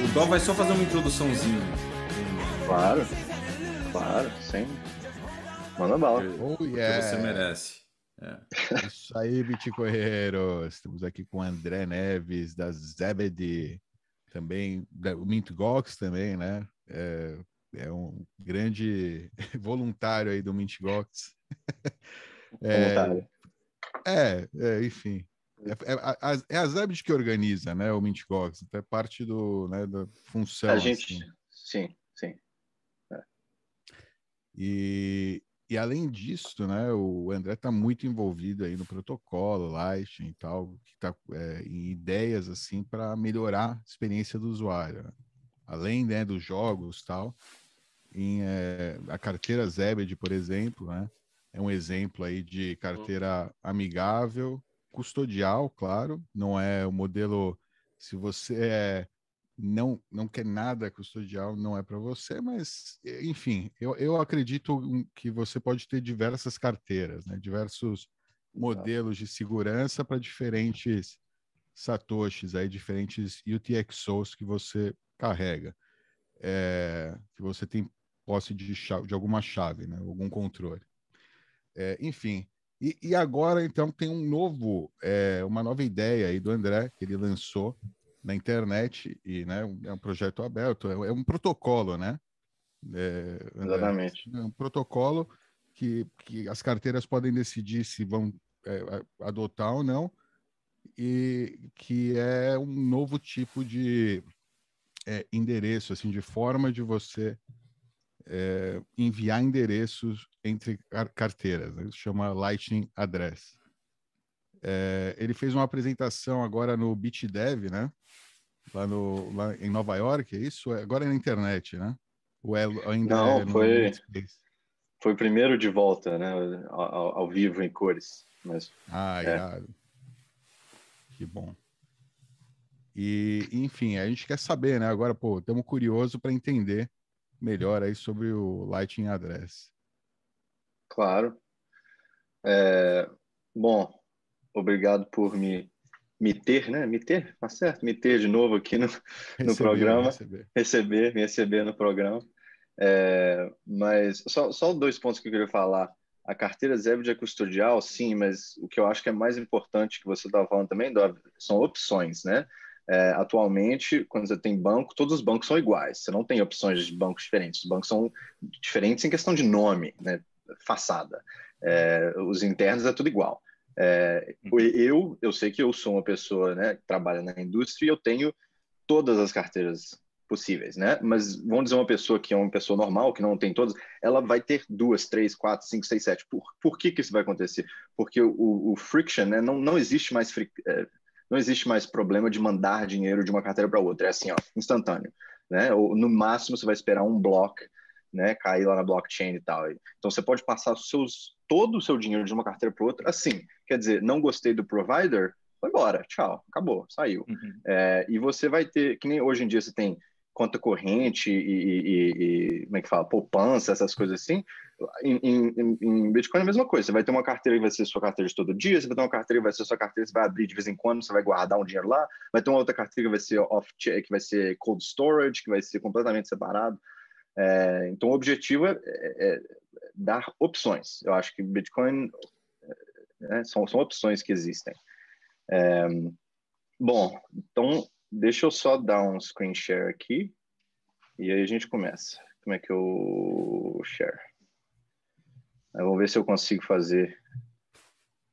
O Dó vai só fazer uma introduçãozinha. Claro, claro, sim. Manda bala. Oh, yeah. Que você merece. É. Isso aí, Bitcoinheiros. Estamos aqui com o André Neves, da Zebedee, também, da, o Mint Gox também, né? É, é, um grande voluntário aí do Mint Gox. É, é, é, enfim. É, é, a, é a Zebedee que organiza, né, o Mint Gox. É parte do, né, da função. A gente, assim. sim, sim. É. E, e além disso, né, o André está muito envolvido aí no protocolo, Lightning e tal, que está é, em ideias assim para melhorar a experiência do usuário. Né? Além né, dos jogos tal, em é, a carteira Zebed, por exemplo, né, é um exemplo aí de carteira amigável, custodial, claro, não é o modelo se você é não, não quer nada custodial, não é para você, mas, enfim, eu, eu acredito que você pode ter diversas carteiras, né? diversos modelos de segurança para diferentes satoshis, aí, diferentes UTXOs que você carrega, é, que você tem posse de, chave, de alguma chave, né? algum controle. É, enfim, e, e, agora, então, tem um novo, é, uma nova ideia aí do André, que ele lançou, na internet e né, é um projeto aberto, é, é um protocolo, né? É, Exatamente. É um protocolo que, que as carteiras podem decidir se vão é, adotar ou não, e que é um novo tipo de é, endereço, assim, de forma de você é, enviar endereços entre carteiras. Né? Chama Lightning Address. É, ele fez uma apresentação agora no BitDev, né? Lá, no, lá em Nova York, é isso? É, agora é na internet, né? Ou é, ainda Não, é foi, foi primeiro de volta, né? Ao, ao vivo em cores. Mas, ah, é. Que bom. E, enfim, a gente quer saber, né? Agora, pô, estamos curiosos para entender melhor aí sobre o Lightning Address. Claro. É, bom, obrigado por me, me ter, né? Me ter, tá certo? Me ter de novo aqui no, no receber, programa. Receber. receber, me receber no programa. É, mas só, só dois pontos que eu queria falar. A carteira Zebed é custodial, sim, mas o que eu acho que é mais importante que você estava falando também são opções, né? É, atualmente, quando você tem banco, todos os bancos são iguais. Você não tem opções de bancos diferentes. Os bancos são diferentes em questão de nome, né? Façada. É, os internos é tudo igual. É, uhum. eu, eu sei que eu sou uma pessoa né, que trabalha na indústria e eu tenho todas as carteiras possíveis, né? Mas vamos dizer uma pessoa que é uma pessoa normal, que não tem todas, ela vai ter duas, três, quatro, cinco, seis, sete. Por, por que, que isso vai acontecer? Porque o, o friction, né? Não, não existe mais é, não existe mais problema de mandar dinheiro de uma carteira para outra. É assim, ó, instantâneo, né? Ou no máximo você vai esperar um bloco, né? Cair lá na blockchain e tal. Então você pode passar seus todo o seu dinheiro de uma carteira para outra assim. Quer dizer, não gostei do provider, foi embora, tchau, acabou, saiu. Uhum. É, e você vai ter, que nem hoje em dia você tem conta corrente e, e, e, como é que fala, poupança, essas coisas assim. Em, em, em, Bitcoin é a mesma coisa. Você vai ter uma carteira que vai ser sua carteira de todo dia, você vai ter uma carteira que vai ser sua carteira, você vai abrir de vez em quando, você vai guardar um dinheiro lá, vai ter uma outra carteira que vai ser off que vai ser cold storage, que vai ser completamente separado. É, então o objetivo é, é, é dar opções. Eu acho que Bitcoin né, são, são opções que existem. É, bom, então deixa eu só dar um screen share aqui e aí a gente começa. Como é que eu share? Vamos ver se eu consigo fazer.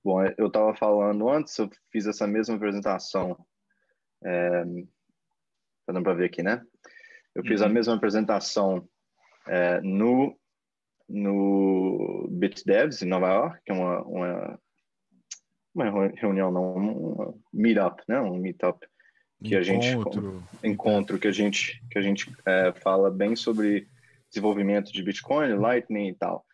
Bom, eu estava falando antes, eu fiz essa mesma apresentação. É, tá dando para ver aqui, né? Eu fiz uhum. a mesma apresentação é, no no BitDevs em Nova York, que é uma, uma, uma reunião, não, um meetup, né? Um meetup que encontro. a gente encontro que a gente que a gente é, fala bem sobre desenvolvimento de Bitcoin, Lightning e tal.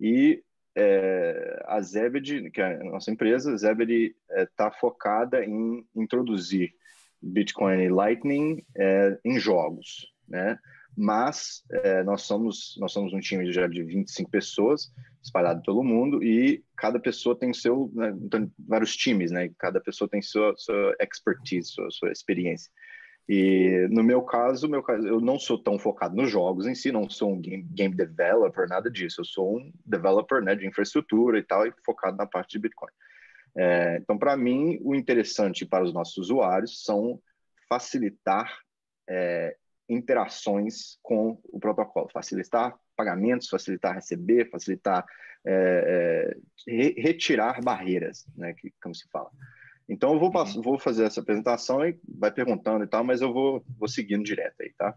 E é, a Zebed, que é a nossa empresa, Zebed está é, focada em introduzir Bitcoin e Lightning é, em jogos, né? mas é, nós somos nós somos um time já de 25 pessoas espalhado pelo mundo e cada pessoa tem seu né, vários times né cada pessoa tem sua, sua expertise sua, sua experiência E no meu caso, meu caso, eu não sou tão focado nos jogos em si, não sou um game, game developer, nada disso. Eu sou um developer né, de infraestrutura e tal, e focado na parte de Bitcoin. É, então, para mim, o interessante para os nossos usuários são facilitar é, interações com o protocolo, facilitar pagamentos, facilitar receber, facilitar é, é, re retirar barreiras, né, que como se fala. Então eu vou, uhum. vou fazer essa apresentação e vai perguntando e tal, mas eu vou, vou seguindo direto aí, tá?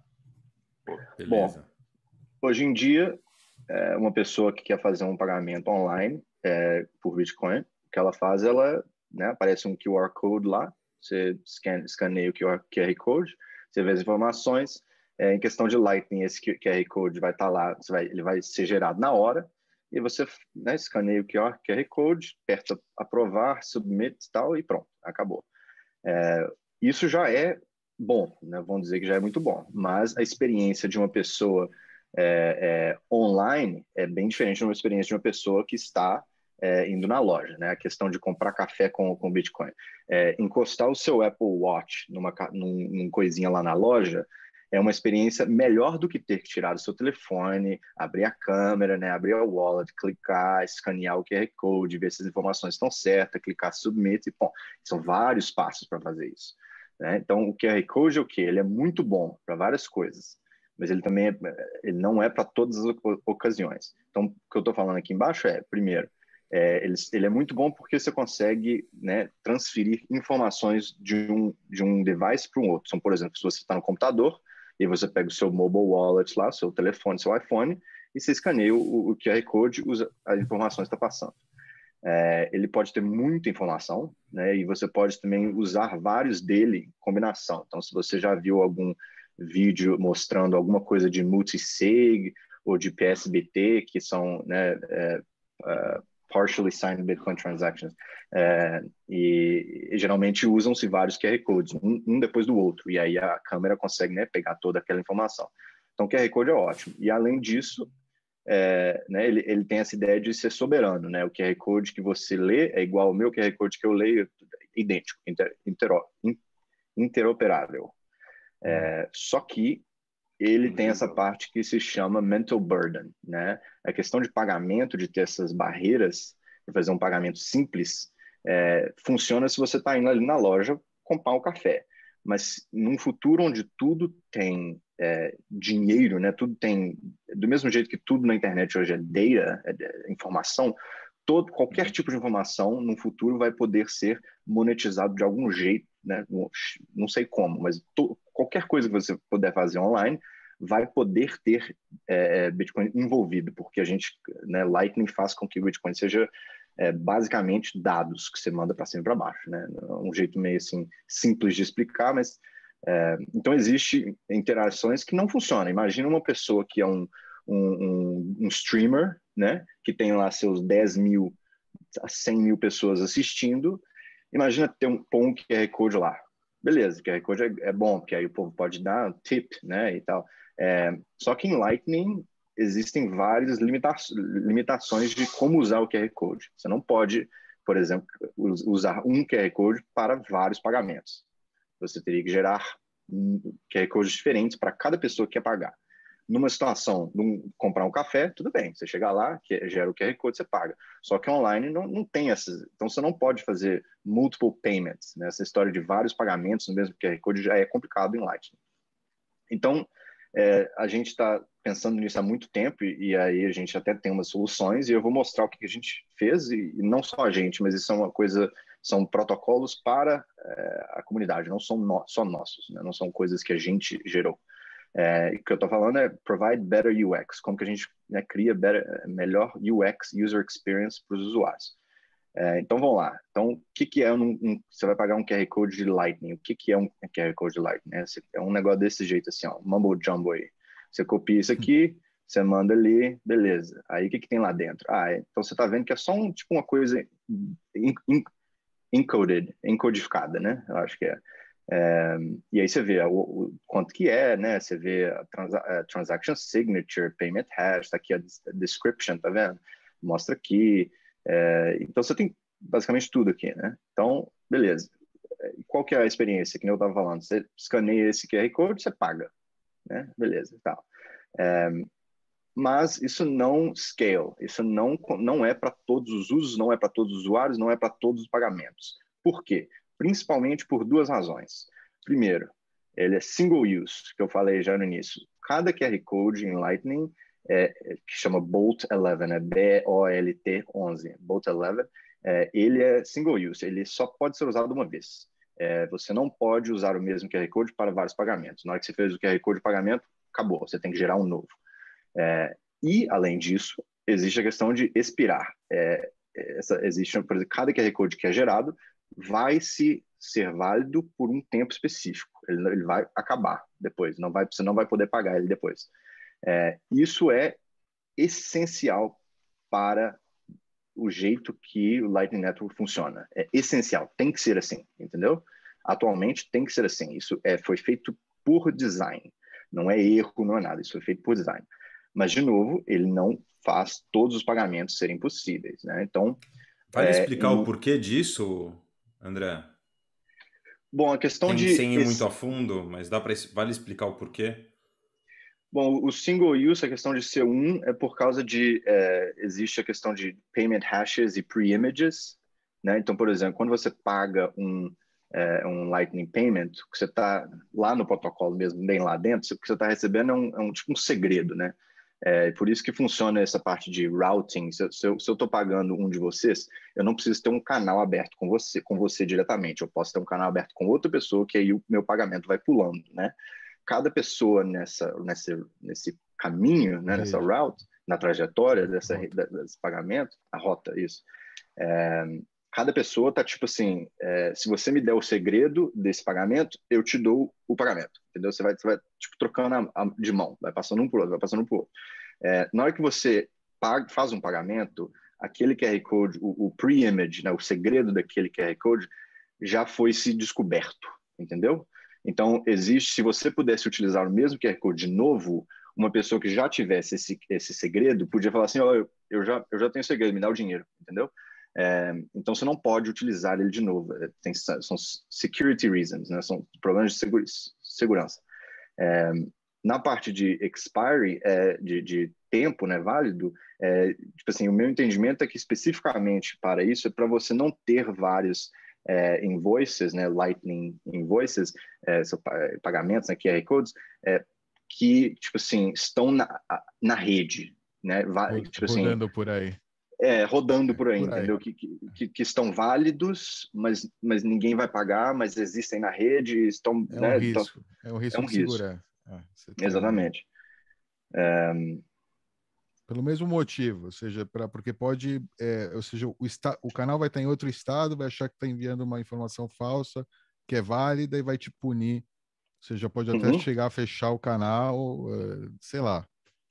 Beleza. Bom, hoje em dia, é, uma pessoa que quer fazer um pagamento online é, por Bitcoin, o que ela faz, ela né, aparece um QR Code lá, você scan, escaneia o QR, QR Code, você vê as informações. É, em questão de Lightning, esse QR Code vai estar tá lá, vai, ele vai ser gerado na hora, e você né, escaneia o QR, Code, aperta aprovar, submit e tal, e pronto, acabou. É, isso já é bom, né? vamos dizer que já é muito bom, mas a experiência de uma pessoa é, é, online é bem diferente de uma experiência de uma pessoa que está é, indo na loja, né? A questão de comprar café com, com Bitcoin. É, encostar o seu Apple Watch numa num, num coisinha lá na loja é uma experiência melhor do que ter que tirar o seu telefone, abrir a câmera, né, abrir o wallet, clicar, escanear o QR Code, ver se as informações estão certas, clicar submit, e bom, são vários passos para fazer isso. Né? Então, o QR Code é o quê? Ele é muito bom para várias coisas, mas ele também é, ele não é para todas as ocasiões. Então, o que eu estou falando aqui embaixo é, primeiro, é, ele, ele, é muito bom porque você consegue né, transferir informações de um, de um device para um outro. Então, por exemplo, se você está no computador, e você pega o seu mobile wallet lá, seu telefone, seu iPhone, e você escaneia o, o QR Code, usa as informações que está passando. É, ele pode ter muita informação, né? E você pode também usar vários dele em combinação. Então, se você já viu algum vídeo mostrando alguma coisa de multisig ou de PSBT, que são né, é, é, partially signed Bitcoin transactions. É, e, e, geralmente usam-se vários QR codes, um, um, depois do outro, e aí a câmera consegue né, pegar toda aquela informação. Então, QR Code é ótimo. E além disso, é, né, ele, ele tem essa ideia de ser soberano. Né? O QR Code que você lê é igual ao meu QR Code que eu leio, idêntico, inter, intero, interoperável. É, só que ele tem essa parte que se chama mental burden, né? A questão de pagamento, de ter essas barreiras, de fazer um pagamento simples, é, funciona se você está indo ali na loja comprar um café. Mas num futuro onde tudo tem é, dinheiro, né? Tudo tem do mesmo jeito que tudo na internet hoje é data, é, é informação. Todo qualquer tipo de informação no futuro vai poder ser monetizado de algum jeito, né? Não sei como, mas to, qualquer coisa que você puder fazer online vai poder ter é, é, Bitcoin envolvido, porque a gente, né, Lightning faz com que o Bitcoin seja é, basicamente dados que você manda para cima e para baixo, né? Um jeito meio assim simples de explicar, mas é, então existe interações que não funcionam. Imagina uma pessoa que é um, um, um, streamer, né? Que tem lá seus 10 mil a 100 mil pessoas assistindo. Imagina ter um, pôr um QR Code lá. Beleza, QR Code é, é bom, porque aí o povo pode dar tip, né? E tal. É, só que em Lightning existem várias limita limitações de como usar o QR Code. Você não pode, por exemplo, usar um QR Code para vários pagamentos. Você teria que gerar QR Codes diferentes para cada pessoa que quer pagar. Numa situação, num, comprar um café, tudo bem, você chega lá, que, gera o QR Code, você paga. Só que online não, não tem essas. Então você não pode fazer multiple payments. Né? Essa história de vários pagamentos no mesmo QR Code já é complicado em Lightning. Então, é, a gente está pensando nisso há muito tempo e, e, aí a gente até tem umas soluções e eu vou mostrar o que a gente fez e, e não só a gente, mas isso é uma coisa, são protocolos para é, a comunidade, não são no, só nossos, né? não são coisas que a gente gerou. É, o que eu estou falando é provide better UX, como que a gente né, cria better, melhor UX, user experience para os usuários. É, então vamos lá. Então, o que, que é um, um, Você vai pagar um QR Code de Lightning. O que, que é um QR Code de Lightning? É, é um negócio desse jeito, assim, ó, mumble jumbo aí. Você copia isso aqui, você manda ali, beleza. Aí o que, que tem lá dentro? Ah, é, então você está vendo que é só um, tipo uma coisa in, in, encoded, encodificada, né? Eu acho que é. É e aí você vê o, o, quanto que é, né? Você vê a, trans, a transaction signature, payment hash, tá aqui a description, tá vendo? Mostra aqui. É, então você tem basicamente tudo aqui, né? Então, beleza. qual que é a experiência que eu estava falando? Você escaneia esse QR Code, você paga, né? Beleza, tal. É, mas isso não scale, isso não, não é para todos os usos, não é para todos os usuários, não é para todos os pagamentos. Por quê? Principalmente por duas razões. Primeiro, ele é single use, que eu falei já no início. Cada QR Code em Lightning, é, que chama Bolt 11, é B-O-L-T 11, Bolt 11, é, ele é single use, ele só pode ser usado uma vez. É, você não pode usar o mesmo QR Code para vários pagamentos. Na hora que você fez o QR Code de pagamento, acabou, você tem que gerar um novo. É, e, além disso, existe a questão de expirar. É, essa, existe, por exemplo, cada QR Code que é gerado vai se ser válido por um tempo específico. Ele, ele vai acabar depois, não vai, você não vai poder pagar ele depois. É, isso é essencial para o jeito que o Lightning Network funciona. É essencial, tem que ser assim, entendeu? Atualmente tem que ser assim. Isso é, foi feito por design. Não é erro, não é nada. Isso foi feito por design. Mas, de novo, ele não faz todos os pagamentos serem possíveis. Né? Então. Vale é, explicar o porquê disso, André? Bom, a questão sem, de. Sem ir esse... muito a fundo, mas dá para vale explicar o porquê? Bom, o single use, a questão de ser um, é por causa de. É, existe a questão de payment hashes e pre-images. Né? Então, por exemplo, quando você paga um, é, um Lightning Payment, que você está lá no protocolo mesmo, bem lá dentro, o que você está recebendo é um, é um, tipo um segredo, né? É por isso que funciona essa parte de routing. Se, se eu estou pagando um de vocês, eu não preciso ter um canal aberto com você, com você diretamente. Eu posso ter um canal aberto com outra pessoa, que aí o meu pagamento vai pulando, né? Cada pessoa nessa, nessa nesse caminho, né, nessa route, na trajetória dessa, desse pagamento, a rota, isso. É, cada pessoa tá tipo assim, é, se você me der o segredo desse pagamento, eu te dou o pagamento, entendeu? Você vai, você vai tipo, trocando a, a, de mão, vai passando um por outro, vai passando um por outro. É, na hora que você paga, faz um pagamento, aquele QR Code, o, o pre-image, né, o segredo daquele QR Code, já foi se descoberto, entendeu? Então, existe, se você pudesse utilizar o mesmo QR Code de novo, uma pessoa que já tivesse esse, esse segredo podia falar assim, oh, eu, eu, já, eu já tenho segredo, me dá o dinheiro, entendeu? É, então você não pode utilizar ele de novo. É, tem, são security reasons, né? São problemas de segura, segurança. É, na parte de expiry, é, de, de, tempo, né, válido, é, tipo assim, o meu entendimento é que especificamente para isso é para você não ter vários é, invoices, né, Lightning invoices, pagamentos, né, QR codes, que tipo assim estão na, na rede, né, vai, tipo assim, por aí é, rodando por aí, por aí. entendeu? Que, que, que, estão válidos, mas, mas ninguém vai pagar, mas existem na rede, estão. É um né, risco. Estão, é um risco é um de risco. segurar. Ah, Exatamente. É... Pelo mesmo motivo, ou seja, pra, porque pode, é, ou seja, o, esta, o canal vai estar em outro estado, vai achar que está enviando uma informação falsa, que é válida, e vai te punir. Ou seja, pode até uhum. chegar a fechar o canal, é, sei lá,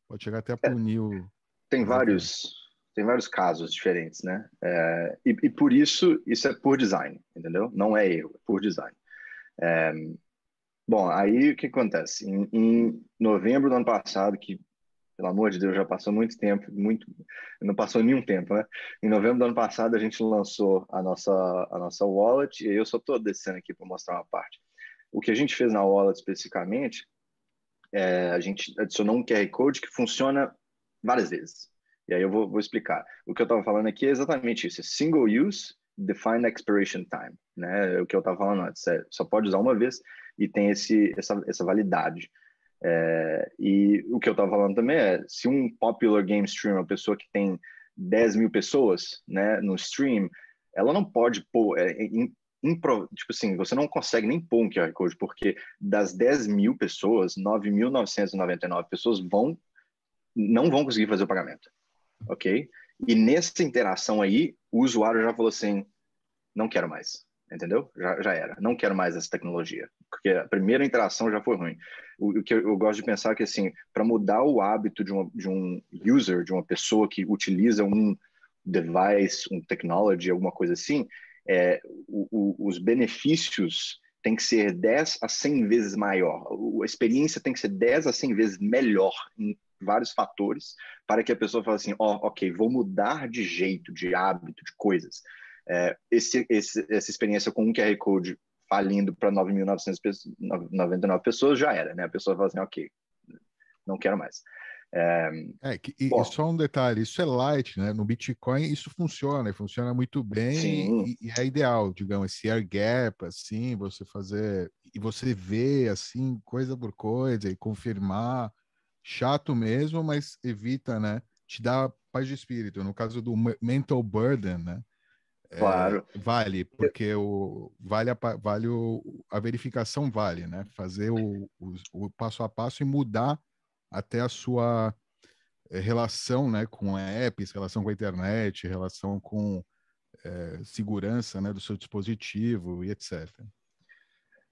pode chegar até a é. punir o. Tem vários, tem vários casos diferentes, né? É, e, e, por isso, isso é por design, entendeu? Não é erro, é por design. É, bom, aí o que acontece? Em, em, novembro do ano passado, que, pelo amor de Deus, já passou muito tempo, muito, não passou nenhum tempo, né? Em novembro do ano passado, a gente lançou a nossa, a nossa wallet, e eu só estou descendo aqui para mostrar uma parte. O que a gente fez na wallet especificamente, é, a gente adicionou um QR Code que funciona várias vezes. E aí eu vou, vou explicar. O que eu estava falando aqui é exatamente isso: é single use, defined expiration time. Né? É o que eu estava falando antes. É, só pode usar uma vez e tem esse, essa, essa validade. É, e o que eu estava falando também é: se um popular game streamer, uma pessoa que tem 10 mil pessoas né, no stream, ela não pode pôr. É, Impro, tipo assim, você não consegue nem pôr um QR Code, porque das 10 mil pessoas, 9.999 pessoas vão não vão conseguir fazer o pagamento ok? E nessa interação aí, o usuário já falou assim, não quero mais, entendeu? Já, já era, não quero mais essa tecnologia, porque a primeira interação já foi ruim. O, o que eu, gosto de pensar é que, assim, para mudar o hábito de, uma, de um user, de uma pessoa que utiliza um device, um technology, alguma coisa assim, é, o, o, os benefícios tem que ser 10 a 100 vezes maior. A experiência tem que ser 10 a 100 vezes melhor em vários fatores para que a pessoa fale assim, ó, oh, ok, vou mudar de jeito, de hábito, de coisas. É, esse, esse, essa experiência com um QR Code falindo para 9.999 pessoas, já era, né? A pessoa fala assim, ok, não quero mais. É, é que, e, Bom, só um detalhe, isso é light, né? No Bitcoin isso funciona, funciona muito bem e, e, é ideal, digamos, esse air gap, assim, você fazer e você ver assim coisa por coisa e confirmar, chato mesmo, mas evita, né? Te dá paz de espírito. No caso do mental burden, né? É, claro. É, vale, porque o vale a, vale o, a verificação vale, né? Fazer o, o, o passo a passo e mudar até a sua eh, relação né, com apps, relação com a internet, relação com é, segurança né, do seu dispositivo e etc.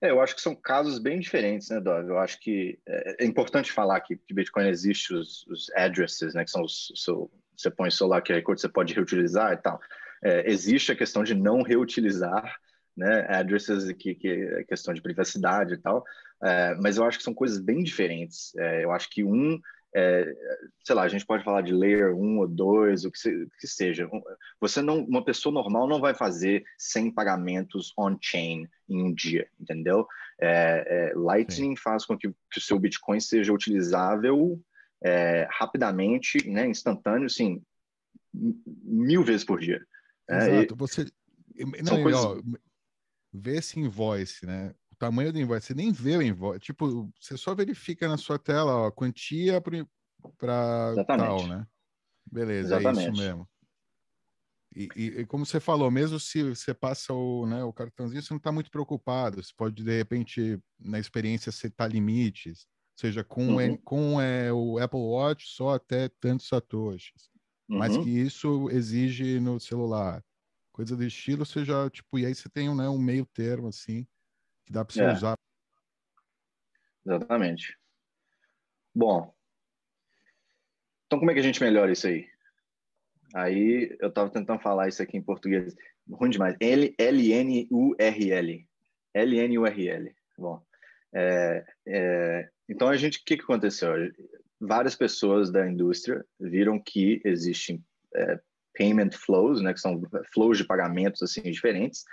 É, eu acho que são casos bem diferentes, né, Dov? Eu acho que é, é importante falar que Bitcoin existe os, os, addresses, né, que são os, seu, você põe o celular recorde, você pode reutilizar e tal. É, existe a questão de não reutilizar né, addresses que, que é questão de privacidade e tal, é, mas eu acho que são coisas bem diferentes. É, eu acho que um, é, sei lá, a gente pode falar de layer 1 ou 2, o que, se, que seja. Você não, uma pessoa normal não vai fazer 100 pagamentos on-chain em um dia, entendeu? É, é, Lightning Sim. faz com que, que, o seu Bitcoin seja utilizável é, rapidamente, né, instantâneo, assim, mil vezes por dia. Exato. E, Você... Não, coisas... ó, vê esse invoice, né? Tamanho do invoice, você nem vê o invoice, tipo, você só verifica na sua tela ó, a quantia para tal, né? Beleza, Exatamente. é isso mesmo. E, e, e, como você falou, mesmo se você passa o, né, o cartãozinho, você não está muito preocupado. Você pode, de repente, na experiência, setar limites. Ou seja, com, uhum. com é, o Apple Watch, só até tantos satoshis. Uhum. Mas que isso exige no celular. Coisa do estilo, você já, tipo, e aí você tem né, um meio termo, assim, que dá para você é. usar. Exatamente. Bom, então como é que a gente melhora isso aí? Aí eu estava tentando falar isso aqui em português, ruim demais. L N U R L, L N U R L. Bom, é, é, então a gente, o que, que aconteceu? Várias pessoas da indústria viram que existem é, payment flows, né, que são flows de pagamentos assim diferentes,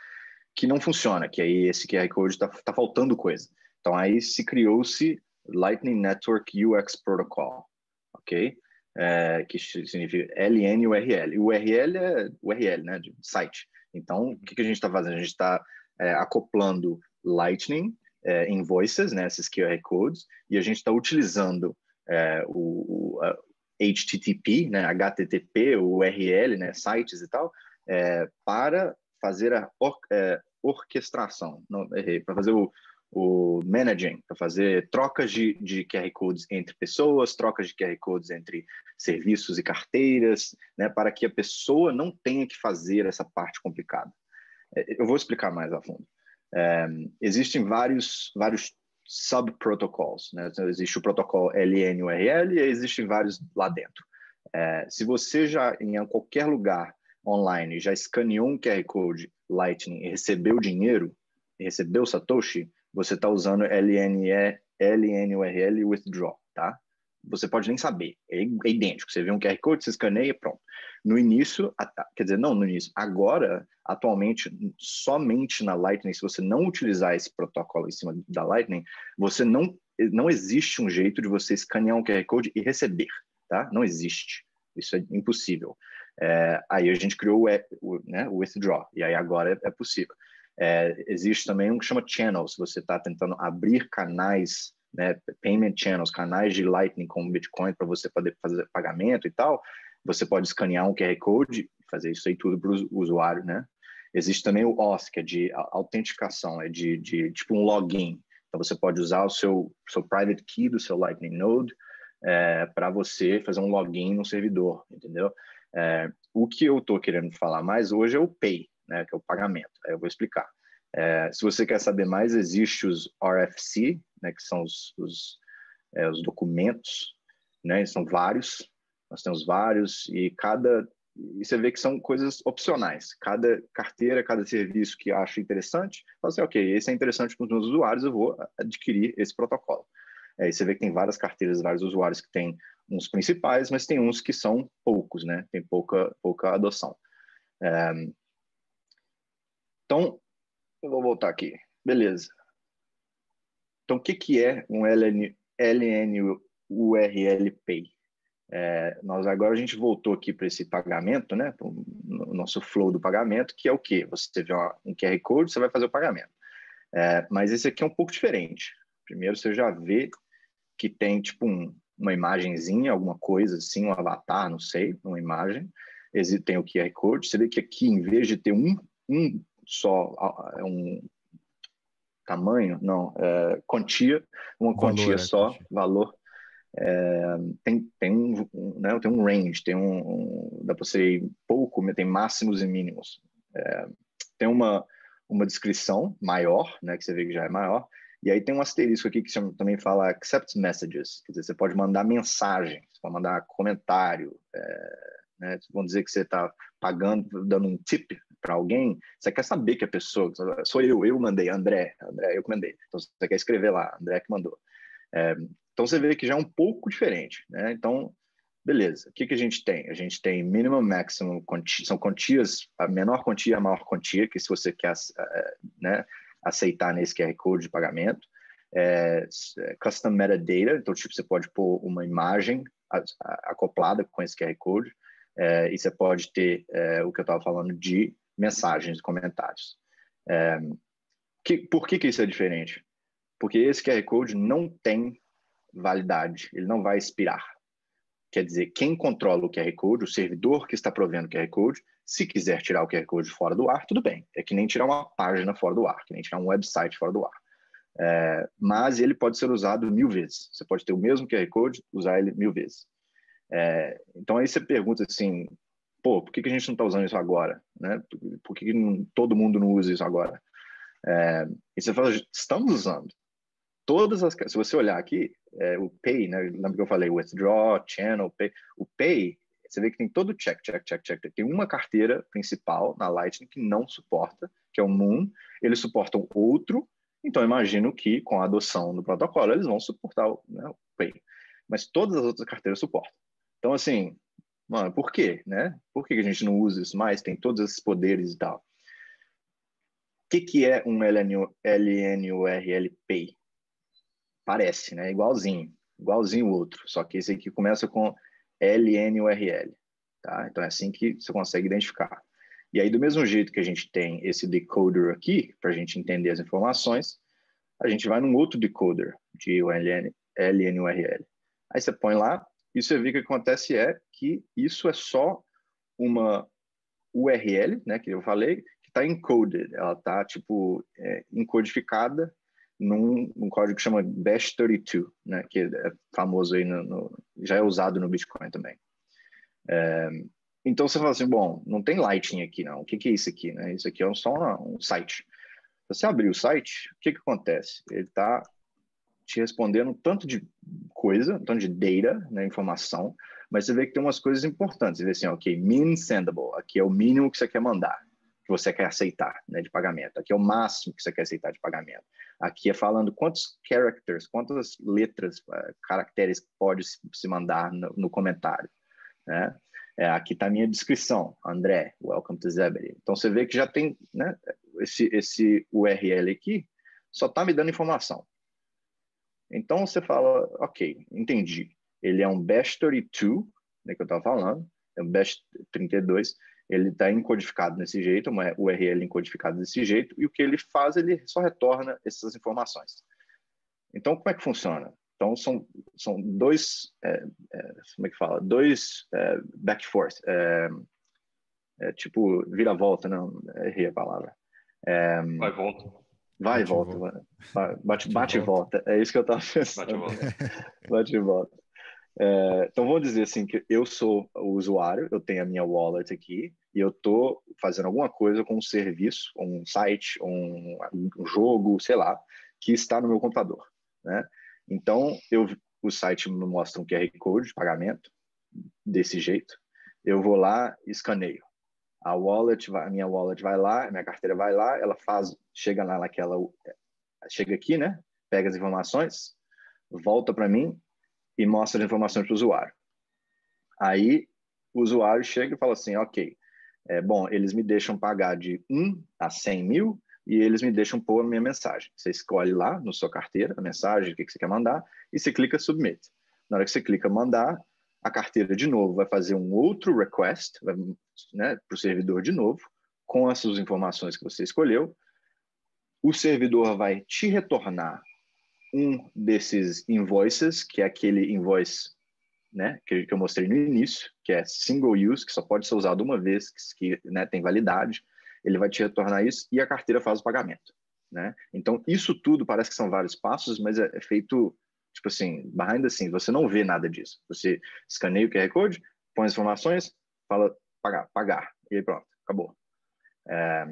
que não funciona, que aí esse QR Code está tá faltando coisa. Então aí se criou-se Lightning Network UX Protocol, ok? É, que significa LNURL. URL é URL, né, de site. Então, o que, que a gente está fazendo? A gente está é, acoplando Lightning, é, invoices, né, esses QR codes, e a gente está utilizando é, o, o HTTP, né, HTTP, o URL, né, sites e tal, é, para fazer a é, orquestração, não errei, para fazer o, o managing, para fazer trocas de, de QR codes entre pessoas, trocas de QR codes entre serviços e carteiras, né, para que a pessoa não tenha que fazer essa parte complicada. É, eu vou explicar mais a fundo. É, existem vários, vários subprotocols, né? Então, existe o protocolo LNURL e existem vários lá dentro. É, se você já, em qualquer lugar online, já escaneou um QR Code Lightning e recebeu dinheiro, e recebeu Satoshi, você está usando LNE, LNURL Withdraw, tá? Você pode nem saber, é, idêntico. Você vê um QR Code, você escaneia, pronto. No início, quer dizer, não no início, agora, atualmente, somente na Lightning, se você não utilizar esse protocolo em cima da Lightning, você não, não existe um jeito de você escanear um QR Code e receber, tá? Não existe. Isso é impossível. É, aí a gente criou o, o, né, o Withdraw, e aí agora é, é possível. É, existe também um que chama Channels, você está tentando abrir canais, né, payment channels, canais de Lightning com Bitcoin para você poder fazer pagamento e tal. Você pode escanear um QR Code e fazer isso aí tudo para o usuário, né? Existe também o OS, que é de autenticação, é de, de tipo um login. Então você pode usar o seu, seu private key do seu Lightning Node é, para você fazer um login no servidor, entendeu? É, o que eu estou querendo falar mais hoje é o Pay, né, que é o pagamento. Aí eu vou explicar. É, se você quer saber mais, existe os RFC, né, que são os, os, é, os documentos, né, são vários, nós temos vários, e cada. E você vê que são coisas opcionais. Cada carteira, cada serviço que acha interessante, fala assim, ok, esse é interessante para os meus usuários, eu vou adquirir esse protocolo. É, você vê que tem várias carteiras, vários usuários que têm uns principais, mas tem uns que são poucos, né? Tem pouca, pouca adoção. É... Então, eu vou voltar aqui. beleza. Então, o que, que é um LN, LNURL Pay? É, nós agora a gente voltou aqui para esse pagamento, né? O nosso flow do pagamento, que é o quê? Você vê uma, um QR Code, você vai fazer o pagamento. É, mas esse aqui é um pouco diferente. Primeiro você já vê que tem tipo um, uma imagenzinha, alguma coisa assim, um avatar, não sei, uma imagem. Tem o QR Code. Você vê que aqui, em vez de ter um, um só, um tamanho, não, é, quantia, uma valor, quantia é, só, quantia. valor, é, tem, tem, um, né, tem um range, tem um, um dá para você ir pouco, tem máximos e mínimos. É, tem uma, uma descrição maior, né, que você vê que já é maior, e aí tem um asterisco aqui que também fala accept messages, quer dizer, você pode mandar mensagem, você pode mandar comentário, é, né, vamos dizer que você está pagando, dando um tip para alguém, você quer saber que a pessoa, sou eu, eu mandei, André, André, eu que mandei, então você quer escrever lá, André que mandou. É, então você vê que já é um pouco diferente, né? Então, beleza. O que, que a gente tem? A gente tem minimum, maximum, são quantias, a menor quantia, a maior quantia, que se você quer é, né, aceitar nesse QR Code de pagamento. É, é, custom metadata, então tipo, você pode pôr uma imagem acoplada com esse QR Code, é, e você pode ter é, o que eu estava falando de mensagens, comentários. É, que, por que, que isso é diferente? Porque esse QR Code não tem validade, ele não vai expirar. Quer dizer, quem controla o QR Code, o servidor que está provendo o QR Code, se quiser tirar o QR Code fora do ar, tudo bem. É que nem tirar uma página fora do ar, que nem tirar um website fora do ar. É, mas ele pode ser usado mil vezes. Você pode ter o mesmo QR Code, usar ele mil vezes. É, então aí você pergunta assim, pô, por que, que a gente não está usando isso agora? Né? Por que, que não, todo mundo não usa isso agora? É, e você fala, estamos usando todas as. Se você olhar aqui, é, o Pay, né? Lembra que eu falei Withdraw, Channel, Pay. O Pay, você vê que tem todo check, check, check, check. Tem uma carteira principal na Lightning que não suporta, que é o Moon. Eles suportam outro. Então, imagino que com a adoção do protocolo, eles vão suportar né, o Pay. Mas todas as outras carteiras suportam. Então, assim, mano, por quê? Né? Por que a gente não usa isso mais? Tem todos esses poderes e tal. O que, que é um LNURL Pay? Parece, né? Igualzinho, igualzinho o outro, só que esse aqui começa com LNURL, tá? Então é assim que você consegue identificar. E aí, do mesmo jeito que a gente tem esse decoder aqui, para a gente entender as informações, a gente vai num outro decoder de LN, LNURL. Aí você põe lá e você vê que o que acontece é que isso é só uma URL, né, que eu falei, que está encoded, ela está, tipo, é, encodificada num, num, código que chama Bash32, né, que é famoso aí, no, no, já é usado no Bitcoin também. É, então você fala assim, bom, não tem Lightning aqui não, o que, que é isso aqui? Né? Isso aqui é só um site. Se você abrir o site, o que, que acontece? Ele está te respondendo um tanto de coisa, um tanto de data, né, informação, mas você vê que tem umas coisas importantes. Você vê assim, ok, min sendable, aqui é o mínimo que você quer mandar que você quer aceitar né, de pagamento. Aqui é o máximo que você quer aceitar de pagamento. Aqui é falando quantos characters, quantas letras, uh, caracteres pode se mandar no, no comentário. Né? É, aqui está a minha descrição, André, welcome to Zebedee. Então você vê que já tem né, esse, esse URL aqui, só está me dando informação. Então você fala, ok, entendi. Ele é um Bash 32, né, que eu estava falando, é um Bash 32, ele está encodificado desse jeito, uma URL encodificada desse jeito, e o que ele faz, ele só retorna essas informações. Então, como é que funciona? Então, são, são dois, é, é, como é que fala? Dois é, back forth, é, é, tipo, vira-volta, não, errei a palavra. É, vai e volta. Vai e volta, volta. bate, bate e volta. É isso que eu estava pensando. Bate e volta. bate e volta. É, então vamos dizer assim que eu sou o usuário, eu tenho a minha wallet aqui e eu estou fazendo alguma coisa com um serviço, um site, um, um, jogo, sei lá, que está no meu computador, né? Então eu, o site me mostra um QR code de pagamento desse jeito, eu vou lá, escaneio. A wallet, a minha wallet vai lá, minha carteira vai lá, ela faz, chega lá naquela, chega aqui, né? Pega as informações, volta para mim e mostra as informações para o usuário. Aí o usuário chega e fala assim, ok, é, bom, eles me deixam pagar de 1 a 100 mil, e eles me deixam pôr a minha mensagem. Você escolhe lá no sua carteira a mensagem, o que, que você quer mandar, e você clica Submit. Na hora que você clica Mandar, a carteira de novo vai fazer um outro request né, para o servidor de novo, com essas informações que você escolheu. O servidor vai te retornar um desses invoices, que é aquele invoice né, que, eu mostrei no início, que é single use, que só pode ser usado uma vez, que, né, tem validade ele vai te retornar isso e a carteira faz o pagamento, né? Então, isso tudo parece que são vários passos, mas é, é feito, tipo assim, behind the scenes, você não vê nada disso. Você escaneia o QR Code, põe as informações, fala pagar, pagar, e aí pronto, acabou. É...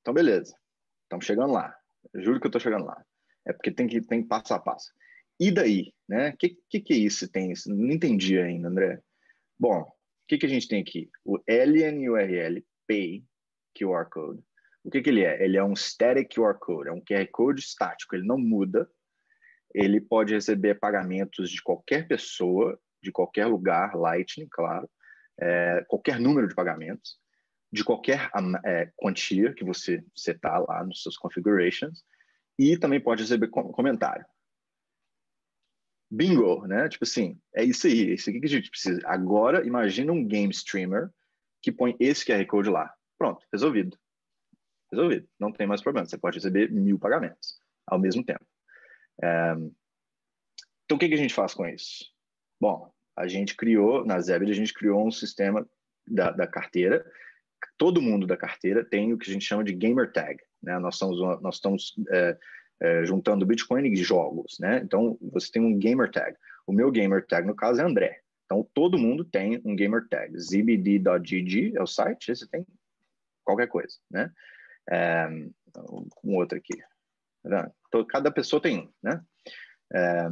Então, beleza. Estamos chegando lá. Juro que eu estou chegando lá. É porque tem que tem passo a passo. E daí, né? O que, que, que é isso? Tem isso? Não entendi ainda, André. Bom, o que, que a gente tem aqui? O LNURL Pay QR Code. O que, que ele é? Ele é um static QR Code, é um QR Code estático, ele não muda. Ele pode receber pagamentos de qualquer pessoa, de qualquer lugar, Lightning, claro, é, qualquer número de pagamentos, de qualquer é, quantia que você setar lá nos seus configurations, e também pode receber com comentário. Bingo, né? Tipo assim, é isso aí, é isso aqui que a gente precisa. Agora, imagina um game streamer que põe esse QR Code lá. Pronto, resolvido. Resolvido. Não tem mais problema. Você pode receber mil pagamentos ao mesmo tempo. É... Então, o que, que a gente faz com isso? Bom, a gente criou, na Zebra, a gente criou um sistema da, da carteira. Todo mundo da carteira tem o que a gente chama de gamer tag. Né? Nós, estamos, nós estamos é, é, juntando Bitcoin e jogos. Né? Então, você tem um gamer tag. O meu gamer tag, no caso, é André. Então, todo mundo tem um gamer tag. zbd.gg é o site, esse tem qualquer coisa, né? É, um outro aqui. Tá então, cada pessoa tem um, né? É,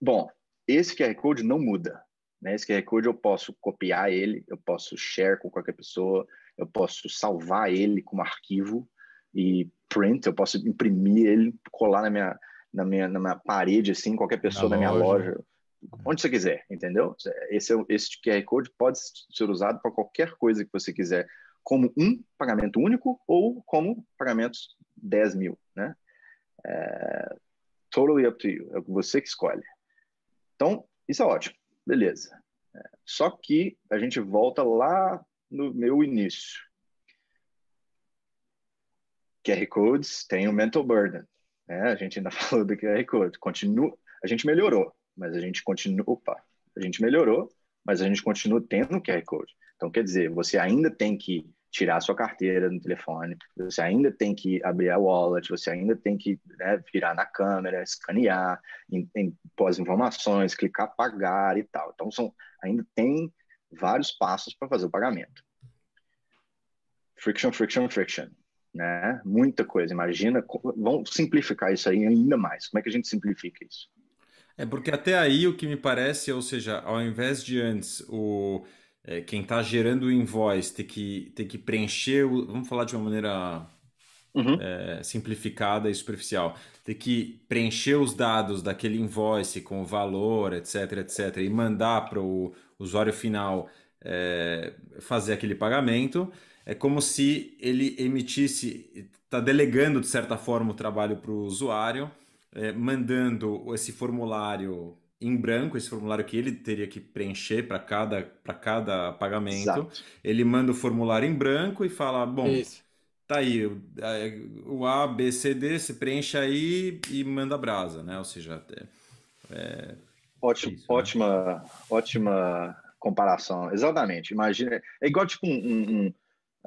bom, esse QR Code não muda. Né? Esse QR Code eu posso copiar ele, eu posso share com qualquer pessoa, eu posso salvar ele como arquivo e print, eu posso imprimir ele, colar na minha, na minha, na minha parede, assim, qualquer pessoa na da minha loja onde você quiser, entendeu? Esse, é esse QR Code pode ser usado para qualquer coisa que você quiser, como um pagamento único ou como pagamentos 10 mil, né? É, totally up to you, é você que escolhe. Então, isso é ótimo, beleza. É, só que a gente volta lá no meu início. QR Codes tem o mental burden, né? A gente ainda falou do QR Code, continua, a gente melhorou, mas a gente continua, opa, a gente melhorou, mas a gente continua tendo o QR Code. Então, quer dizer, você ainda tem que tirar a sua carteira no telefone, você ainda tem que abrir a wallet, você ainda tem que né, virar na câmera, escanear, em, em, pôr as informações, clicar pagar e tal. Então, são, ainda tem vários passos para fazer o pagamento. Friction, friction, friction. Né? Muita coisa. Imagina, vamos simplificar isso aí ainda mais. Como é que a gente simplifica isso? É porque até aí o que me parece, ou seja, ao invés de antes o é, quem está gerando o invoice ter que, ter que preencher, o, vamos falar de uma maneira uhum. é, simplificada e superficial, ter que preencher os dados daquele invoice com o valor, etc, etc, e mandar para o usuário final é, fazer aquele pagamento, é como se ele emitisse, está delegando de certa forma o trabalho para o usuário é, mandando esse formulário em branco, esse formulário que ele teria que preencher para cada, cada pagamento. Exato. Ele manda o formulário em branco e fala: Bom, Isso. tá aí, o A, B, C, D, se preenche aí e manda brasa, né? Ou seja, é, é Ótimo, isso, né? ótima, né? ótima comparação. Exatamente. Imagina, é igual tipo um, um, um,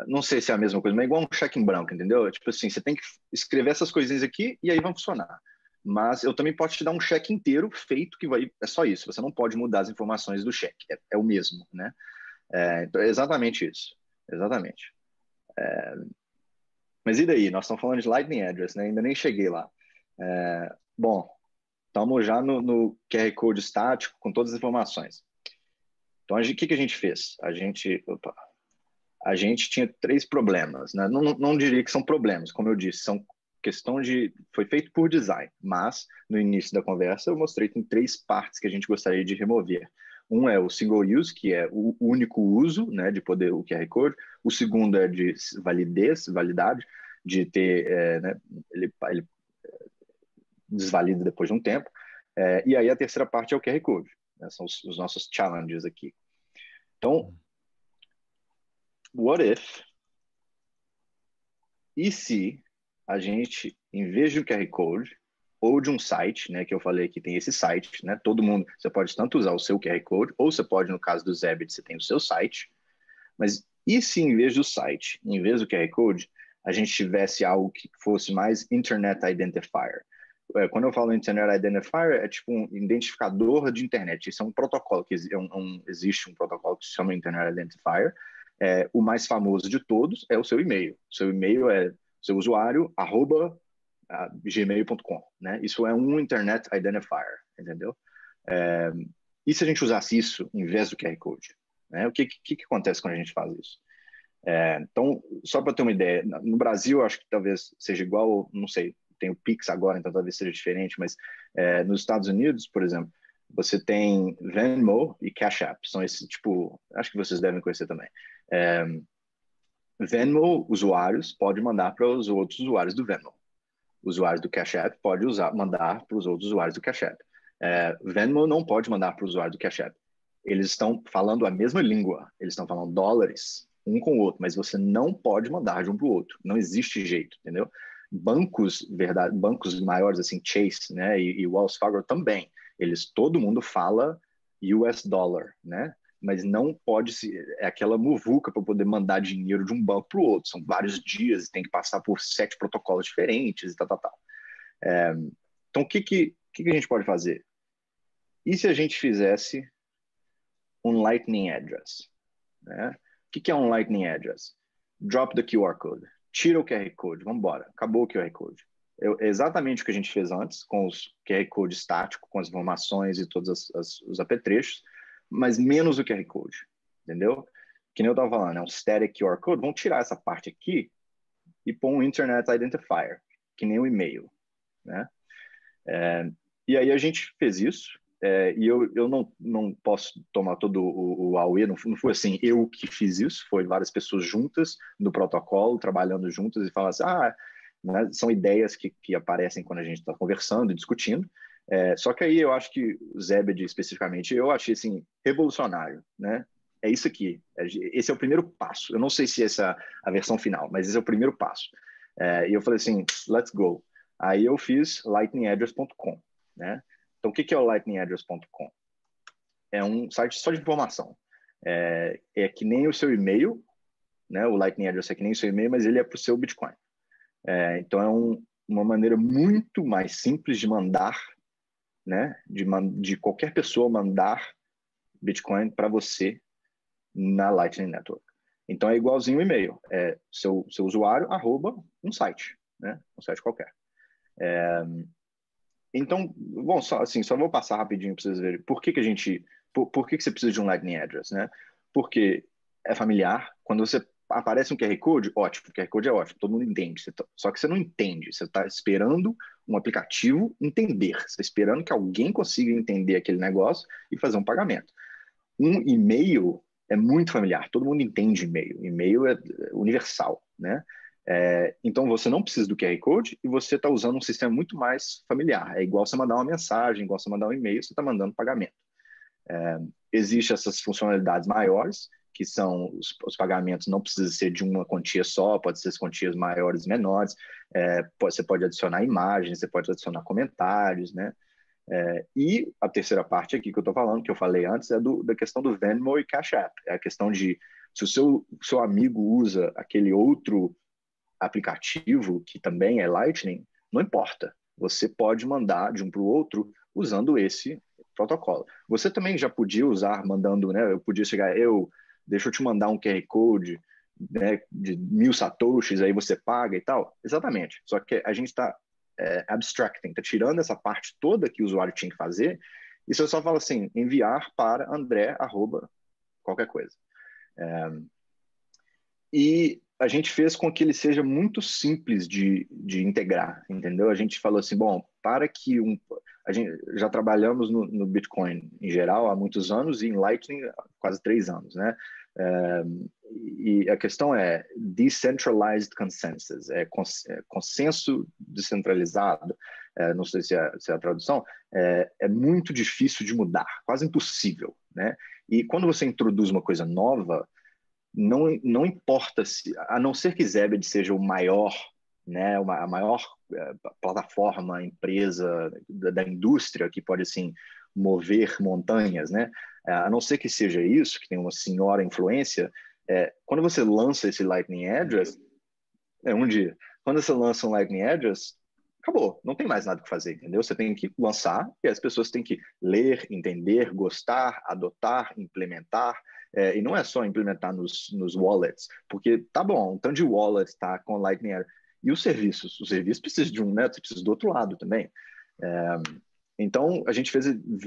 não sei se é a mesma coisa, mas é igual um cheque em branco, entendeu? Tipo assim, você tem que escrever essas coisinhas aqui e aí vão funcionar mas eu também posso te dar um cheque inteiro feito que vai é só isso. Você não pode mudar as informações do cheque, é, é o mesmo, né? É, então é exatamente isso, exatamente. É, mas e daí? Nós estamos falando de Lightning Address, né? Ainda nem cheguei lá. É, bom, estamos já no, no, QR Code estático com todas as informações. Então, o que, que a gente fez? A gente, opa, a gente tinha três problemas, né? Não, não, não diria que são problemas, como eu disse, são questão de. Foi feito por design, mas no início da conversa eu mostrei que tem três partes que a gente gostaria de remover. Um é o single use, que é o único uso né, de poder o QR Code. O segundo é de validez, validade, de ter, é, né, ele, ele desvalida depois de um tempo. É, e aí a terceira parte é o QR Code, né, são os, os nossos challenges aqui. Então, what if e se a gente, em vez de um QR Code ou de um site, né, que eu falei que tem esse site, né, todo mundo, você pode tanto usar o seu QR Code, ou você pode, no caso do Zebit, você tem o seu site, mas e se em vez do site, em vez do QR Code, a gente tivesse algo que fosse mais Internet Identifier? É, quando eu falo Internet Identifier, é tipo um identificador de internet. Isso é um protocolo, que é um, um, existe um protocolo que se chama Internet Identifier, é, o mais famoso de todos é o seu e-mail. Seu e-mail é seu usuário, arroba uh, gmail.com, né? Isso é um Internet Identifier, entendeu? É, e se a gente usasse isso em vez do QR Code? Né? O que, que, que acontece quando a gente faz isso? É, então, só para ter uma ideia, no Brasil, acho que talvez seja igual, não sei, tem o Pix agora, então talvez seja diferente, mas é, nos Estados Unidos, por exemplo, você tem Venmo e Cash App, são esses, tipo, acho que vocês devem conhecer também. É, Venmo usuários pode mandar para os outros usuários do Venmo. Usuários do Cash App pode usar, mandar para os outros usuários do Cash App. É, Venmo não pode mandar para o usuário do Cash App. Eles estão falando a mesma língua, eles estão falando dólares um com o outro, mas você não pode mandar de um para o outro. Não existe jeito, entendeu? Bancos, verdade, bancos maiores assim, Chase, né, e, e Wells Fargo também. Eles, todo mundo fala US dollar, né? Mas não pode se é aquela muvuca para poder mandar dinheiro de um banco para o outro. São vários dias e tem que passar por sete protocolos diferentes e tal, tal, tal. É, então, o que, que, que, que a gente pode fazer? E se a gente fizesse um Lightning Address? Né? O que, que é um Lightning Address? Drop the QR Code. Tira o QR Code. Vamos embora. Acabou o QR Code. É exatamente o que a gente fez antes, com os QR Code estático, com as informações e todos as, as, os apetrechos mas menos o QR Code, entendeu? Que nem eu estava falando, é um static QR Code, vamos tirar essa parte aqui e pôr um Internet Identifier, que nem o e-mail, né? É, e aí a gente fez isso, é, e eu, eu não, não posso tomar todo o, o AUE, não, não foi assim, eu que fiz isso, foi várias pessoas juntas no protocolo, trabalhando juntas e falando assim, ah, né, são ideias que, que aparecem quando a gente está conversando e discutindo, é, só que aí eu acho que o Zebed especificamente, eu achei assim, revolucionário, né? É isso aqui, é, esse é o primeiro passo. Eu não sei se essa é a versão final, mas esse é o primeiro passo. É, e eu falei assim, let's go. Aí eu fiz lightningaddress.com, né? Então, o que, é o lightningaddress.com? É um site só de informação. É, é que nem o seu e-mail, né? O Lightning Address é que nem o seu e-mail, mas ele é para o seu Bitcoin. É, então, é um, uma maneira muito mais simples de mandar né, de, de qualquer pessoa mandar Bitcoin para você na Lightning Network. Então é igualzinho o e-mail, é seu, seu usuário arroba um site, né, um site qualquer. É, então, bom, só, assim, só vou passar rapidinho para vocês verem por que, que a gente, por, por que, que você precisa de um Lightning Address, né? Porque é familiar, quando você aparece um QR Code, ótimo, o QR Code é ótimo, todo mundo entende. Tá, só que você não entende, você está esperando um aplicativo entender, você está esperando que alguém consiga entender aquele negócio e fazer um pagamento. Um e-mail é muito familiar, todo mundo entende e-mail, e-mail é universal, né? É, então você não precisa do QR Code e você está usando um sistema muito mais familiar. É igual você mandar uma mensagem, igual você mandar um e-mail, você está mandando pagamento. É, Existem essas funcionalidades maiores, que são os, os, pagamentos não precisa ser de uma quantia só, pode ser quantias maiores e menores, é, você pode adicionar imagens, você pode adicionar comentários, né? É, e a terceira parte aqui que eu estou falando, que eu falei antes, é do, da questão do Venmo e Cash App. É a questão de se o seu, seu amigo usa aquele outro aplicativo que também é Lightning, não importa. Você pode mandar de um para o outro usando esse protocolo. Você também já podia usar mandando, né? Eu podia chegar, eu deixa eu te mandar um QR Code né, de mil satoshis, aí você paga e tal. Exatamente. Só que a gente está é, abstracting, está tirando essa parte toda que o usuário tinha que fazer, e você só fala assim, enviar para André, arroba, qualquer coisa. É, e a gente fez com que ele seja muito simples de, de integrar, entendeu? A gente falou assim, bom, para que um... A gente já trabalhamos no, no Bitcoin em geral há muitos anos e em Lightning há quase três anos, né? É, e a questão é decentralized consensus, é, é consenso descentralizado, é, não sei se é, se é, a tradução, é, é, muito difícil de mudar, quase impossível, né? E quando você introduz uma coisa nova, não, não importa se, a não ser que Zebed seja o maior, né, uma, a maior é, plataforma, empresa da, da, indústria que pode assim mover montanhas, né? É, a não ser que seja isso, que tem uma senhora influência, é, quando você lança esse Lightning Address, é um dia. Quando você lança um Lightning Address, acabou, não tem mais nada que fazer, entendeu? Você tem que lançar e as pessoas têm que ler, entender, gostar, adotar, implementar. É, e não é só implementar nos, nos wallets, porque tá bom, um tanto de wallet tá com Lightning Address. E os serviços? Os serviços precisam de um, né? Você precisa do outro lado também. É, então, a gente fez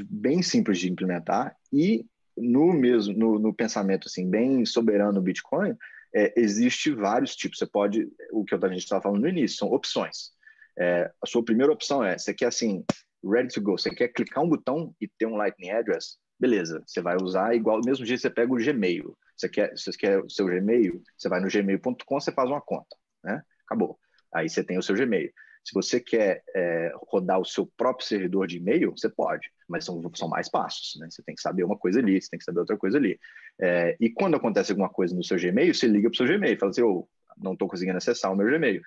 bem simples de implementar e no mesmo no, no pensamento assim bem soberano Bitcoin, é, existe vários tipos. Você pode, o que a gente estava falando no início, são opções. É, a sua primeira opção é, você quer assim, ready to go, você quer clicar um botão e ter um Lightning Address, beleza, você vai usar igual, no mesmo dia você pega o Gmail, você quer, você quer o seu Gmail, você vai no gmail.com, você faz uma conta, né? Acabou. Aí você tem o seu Gmail. Se você quer é, rodar o seu próprio servidor de e-mail, você pode, mas são, são mais passos, né? Você tem que saber uma coisa ali, você tem que saber outra coisa ali. É, e quando acontece alguma coisa no seu Gmail, você liga para o seu Gmail e fala assim, oh, não estou conseguindo acessar o meu Gmail.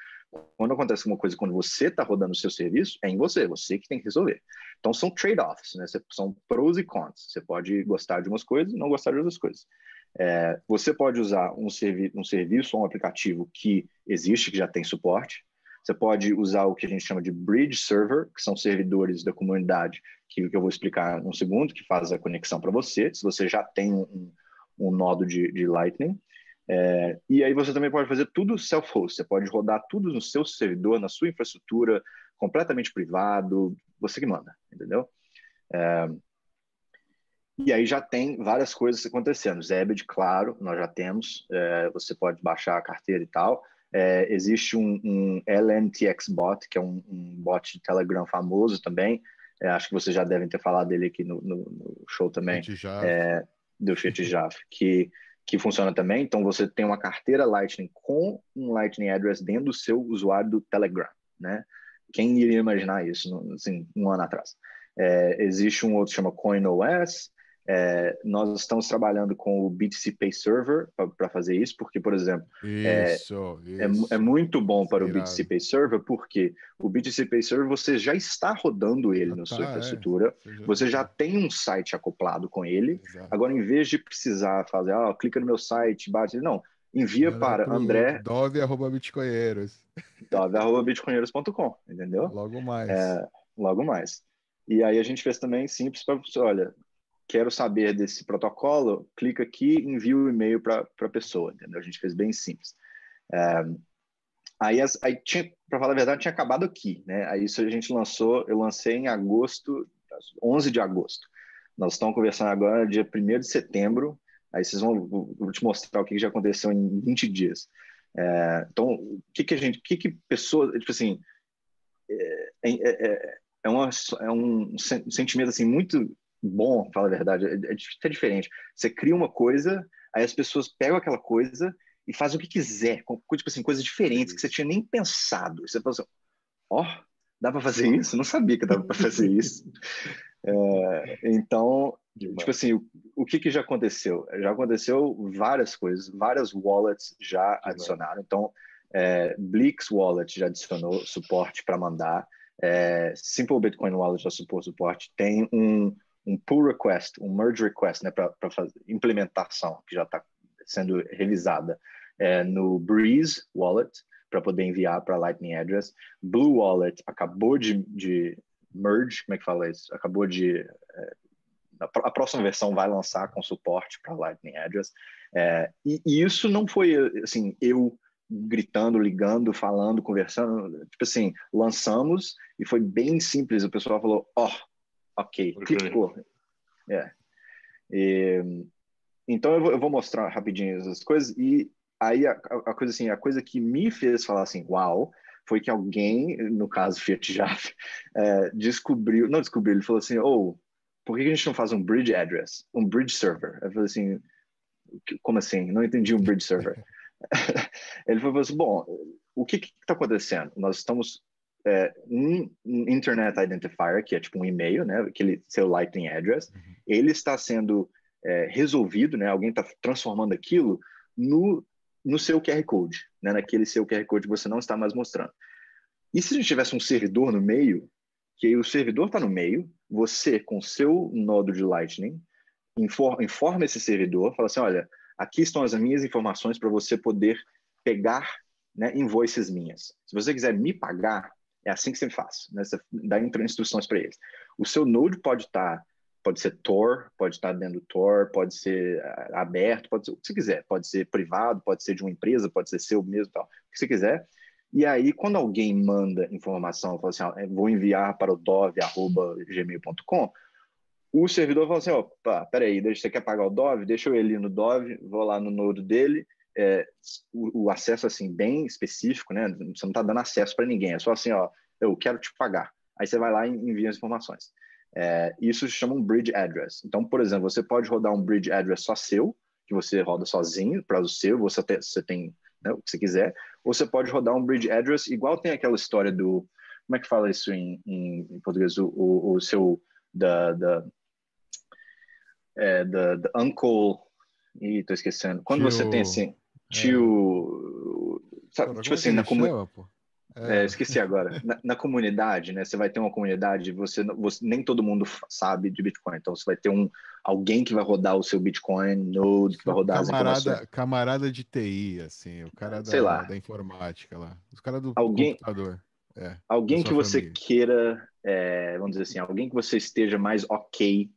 Quando acontece alguma coisa quando você está rodando o seu serviço, é em você, você que tem que resolver. Então são trade-offs, né? São pros e cons. Você pode gostar de umas coisas e não gostar de outras coisas. É, você pode usar um, servi um serviço ou um aplicativo que existe, que já tem suporte. Você pode usar o que a gente chama de bridge server, que são servidores da comunidade, que, eu vou explicar um segundo, que faz a conexão para você, se você já tem um, um nodo de, de Lightning. É, e aí você também pode fazer tudo self-host, você pode rodar tudo no seu servidor, na sua infraestrutura, completamente privado, você que manda, entendeu? É, e aí já tem várias coisas acontecendo. Zebed, claro, nós já temos, é, você pode baixar a carteira e tal. É, existe um, um, LNTX bot, que é um, um, bot de Telegram famoso também. É, acho que vocês já devem ter falado dele aqui no, no, no show também. É, do Jaf, que, que funciona também. Então, você tem uma carteira Lightning com um Lightning Address dentro do seu usuário do Telegram, né? Quem iria imaginar isso, assim, um ano atrás? É, existe um outro que chama CoinOS, é, nós estamos trabalhando com o BTC Pay Server para fazer isso, porque, por exemplo, é, isso, é, isso. é, é, muito bom para o BTC Pay Server, porque o BTC Pay Server você já está rodando ele já na tá, sua é. infraestrutura, você, já, você já, tem um site acoplado com ele. Exato. Agora, em vez de precisar fazer, ah, clica no meu site, bate, não, envia para André. Dove.bitcoinheiros. Dove.bitcoinheiros.com, entendeu? Logo mais. É, logo mais. E aí a gente fez também simples para olha, quero saber desse protocolo, clica aqui, envia o e-mail para a pessoa, entendeu? A gente fez bem simples. É, aí, aí tinha, para falar a verdade, tinha acabado aqui, né? Aí isso a gente lançou, eu lancei em agosto, 11 de agosto. Nós estamos conversando agora, dia 1 de setembro, aí vocês vão, vou te mostrar o que já aconteceu em 20 dias. É, então, o que que a gente, o que que pessoas, tipo assim, é, é, é, é, uma, é um sentimento assim muito bom, fala a verdade, é, é, diferente. Você cria uma coisa, aí as pessoas pegam aquela coisa e fazem o que quiser, com, tipo assim, coisas diferentes que você tinha nem pensado. Você fala assim, ó, oh, dá para fazer isso? Não sabia que dava para fazer isso. É, então, Demais. tipo assim, o, o, que, que já aconteceu? Já aconteceu várias coisas, várias wallets já Demais. adicionaram. Então, é, Blix Wallet já adicionou suporte para mandar. É, Simple Bitcoin Wallet já supor suporte. Tem um um pull request, um merge request, né, para implementação que já está sendo revisada é, no Breeze Wallet para poder enviar para Lightning Address. Blue Wallet acabou de, de, merge, como é que fala isso? Acabou de é, a próxima versão vai lançar com suporte para Lightning Address. É, e, e, isso não foi assim eu gritando, ligando, falando, conversando. Tipo assim, lançamos e foi bem simples. O pessoal falou: ó, oh, Ok, clicou. É. E, então eu vou, eu vou, mostrar rapidinho essas coisas e aí a, a, coisa assim, a coisa que me fez falar assim, uau, foi que alguém, no caso Fiat Jaf, é, descobriu, não descobriu, ele falou assim, ou oh, por que a gente não faz um bridge address, um bridge server? Eu falei assim, como assim? Não entendi um bridge server. ele falou assim, bom, o que está acontecendo? Nós estamos é, um, Internet Identifier, que é tipo um e-mail, né? Aquele seu Lightning Address, uhum. ele está sendo é, resolvido, né? Alguém está transformando aquilo no, no seu QR Code, né? Naquele seu QR Code que você não está mais mostrando. E se a gente tivesse um servidor no meio, que o servidor está no meio, você com seu nodo de Lightning informa, informa esse servidor, fala assim, olha, aqui estão as minhas informações para você poder pegar né, invoices minhas. Se você quiser me pagar, é assim que você faz, né? Você dá instruções para eles. O seu Node pode estar, tá, pode ser Tor, pode estar tá dentro do Tor, pode ser ah, aberto, pode ser o que você quiser, pode ser privado, pode ser de uma empresa, pode ser seu mesmo, tal, o que você quiser. E aí, quando alguém manda informação, fala assim, ó, vou enviar para o dove@gmail.com, o servidor fala assim, opa, peraí, você quer pagar o Dove? Deixa eu ir no Dove, vou lá no Node dele, é, o, o, acesso assim bem específico, né? Você não está dando acesso para ninguém, é só assim, ó, eu quero te pagar. Aí você vai lá e envia as informações. É, isso se chama um bridge address. Então, por exemplo, você pode rodar um bridge address só seu, que você roda sozinho para o seu, você, te, você tem né, o que você quiser, ou você pode rodar um bridge address igual tem aquela história do como é que fala isso em, em, em português? O, o, o, seu da da, é, da, da uncle e tô esquecendo. Quando você tem assim tio. É. Sabe, tipo assim, na comunidade. É. É, esqueci agora. Na, na, comunidade, né? Você vai ter uma comunidade, você, você nem todo mundo sabe de Bitcoin. Então você vai ter um alguém que vai rodar o seu Bitcoin Node, que vai rodar camarada, as informações. Camarada de TI, assim, o cara da, Sei lá. da informática lá, os caras do alguém, computador. É, alguém que você família. queira, é, vamos dizer assim, alguém que você esteja mais ok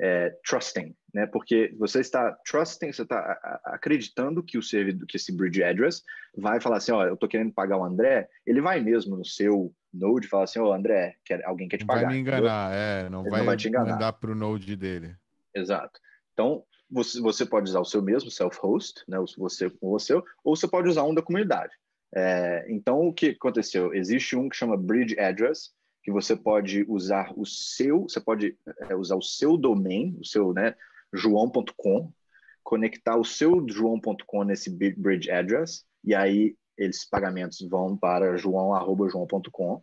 é, trusting, né? Porque você está trusting, você está acreditando que o servidor, que esse bridge address vai falar assim, ó, eu estou querendo pagar o André, ele vai mesmo no seu node e falar assim, ó, André, quer, alguém quer te pagar. Não vai me enganar, é, não vai, não vai te enganar. mandar para o node dele. Exato. Então, você, você pode usar o seu mesmo, self-host, né? Você com seu, ou você pode usar um da comunidade. É, então, o que aconteceu? Existe um que chama bridge address, que você pode usar o seu, você pode é, usar o seu domain, o seu, né, joão.com, conectar o seu joão.com nesse bridge address, e aí esses pagamentos vão para joão.joão.com.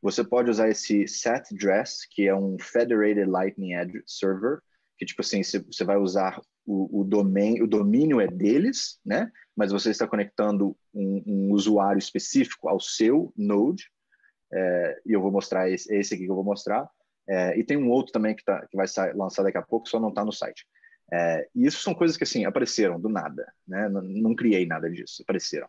Você pode usar esse set address, que é um Federated Lightning Address Server, que tipo assim, você vai usar o, o, domain, o domínio é deles, né? Mas você está conectando um, um usuário específico ao seu node, é, e eu vou mostrar esse, esse, aqui que eu vou mostrar. É, e tem um outro também que, tá, que vai sair, lançar daqui a pouco, só não está no site. É, e isso são coisas que assim apareceram do nada, né? Não, não criei nada disso, apareceram.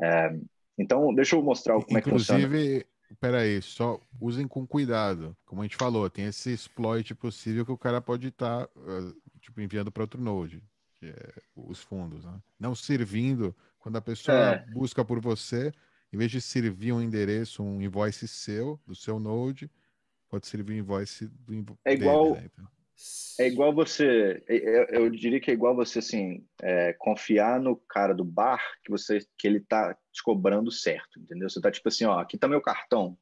É, então, deixa eu mostrar como Inclusive, é que funciona. Inclusive, peraí, só usem com cuidado. Como a gente falou, tem esse exploit possível que o cara pode estar tá, uh, tipo, enviando para outro node, é os fundos, né? Não servindo quando a pessoa é. busca por você, em vez de servir um endereço, um invoice seu, do seu Node, pode servir um invoice do invo É igual. Dele, né? então. É igual você, eu, é, é, eu, diria que é igual você assim é, confiar no cara do bar que você que ele tá te cobrando certo, entendeu? Você tá tipo assim, ó, aqui tá meu cartão.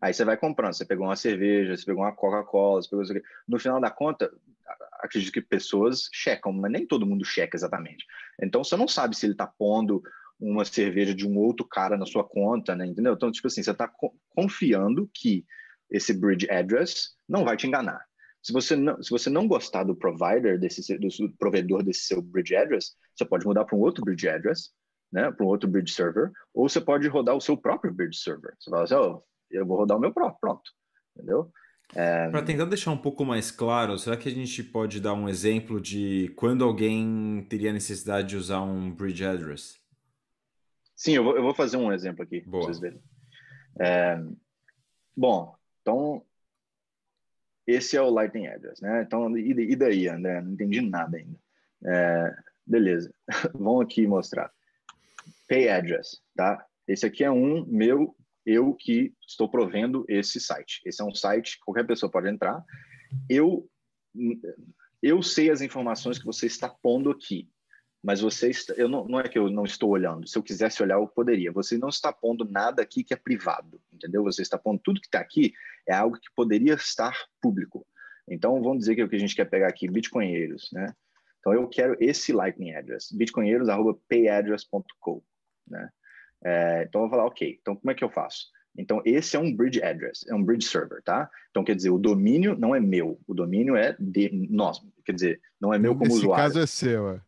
Aí você vai comprando, você pegou uma cerveja, você pegou uma Coca-Cola, você pegou isso aqui. No final da conta, acredito que pessoas checam, mas nem todo mundo checa exatamente. Então você não sabe se ele tá pondo uma cerveja de um outro cara na sua conta, né? Entendeu? Então, tipo assim, você está confiando que esse bridge address não vai te enganar. Se você não, se você não gostar do provider desse do provedor desse seu bridge address, você pode mudar para um outro bridge address, né? Para um outro bridge server, ou você pode rodar o seu próprio bridge server. Você fala assim, oh, eu vou rodar o meu próprio, pronto, entendeu? É... Para tentar deixar um pouco mais claro, será que a gente pode dar um exemplo de quando alguém teria necessidade de usar um bridge address? Sim, eu vou, eu vou fazer um exemplo aqui para vocês verem. É, bom, então esse é o Lightning Address, né? Então, e, daí, André? Não entendi nada ainda. É, beleza, vamos aqui mostrar. Pay Address, tá? Esse aqui é um meu, eu que estou provendo esse site. Esse é um site que qualquer pessoa pode entrar. Eu, eu sei as informações que você está pondo aqui mas você eu não, não é que eu não estou olhando. Se eu quisesse olhar, eu poderia. Você não está pondo nada aqui que é privado, entendeu? Você está pondo tudo que está aqui é algo que poderia estar público. Então, vamos dizer que é o que a gente quer pegar aqui, bitcoinheiros, né? Então eu quero esse Lightning Address, bitcoinheiros@payaddress.co, né? É, então eu vou falar, ok. Então como é que eu faço? Então esse é um bridge address, é um bridge server, tá? Então quer dizer, o domínio não é meu, o domínio é de nós. Quer dizer, não é meu como Nesse usuário. Nesse caso é seu. É,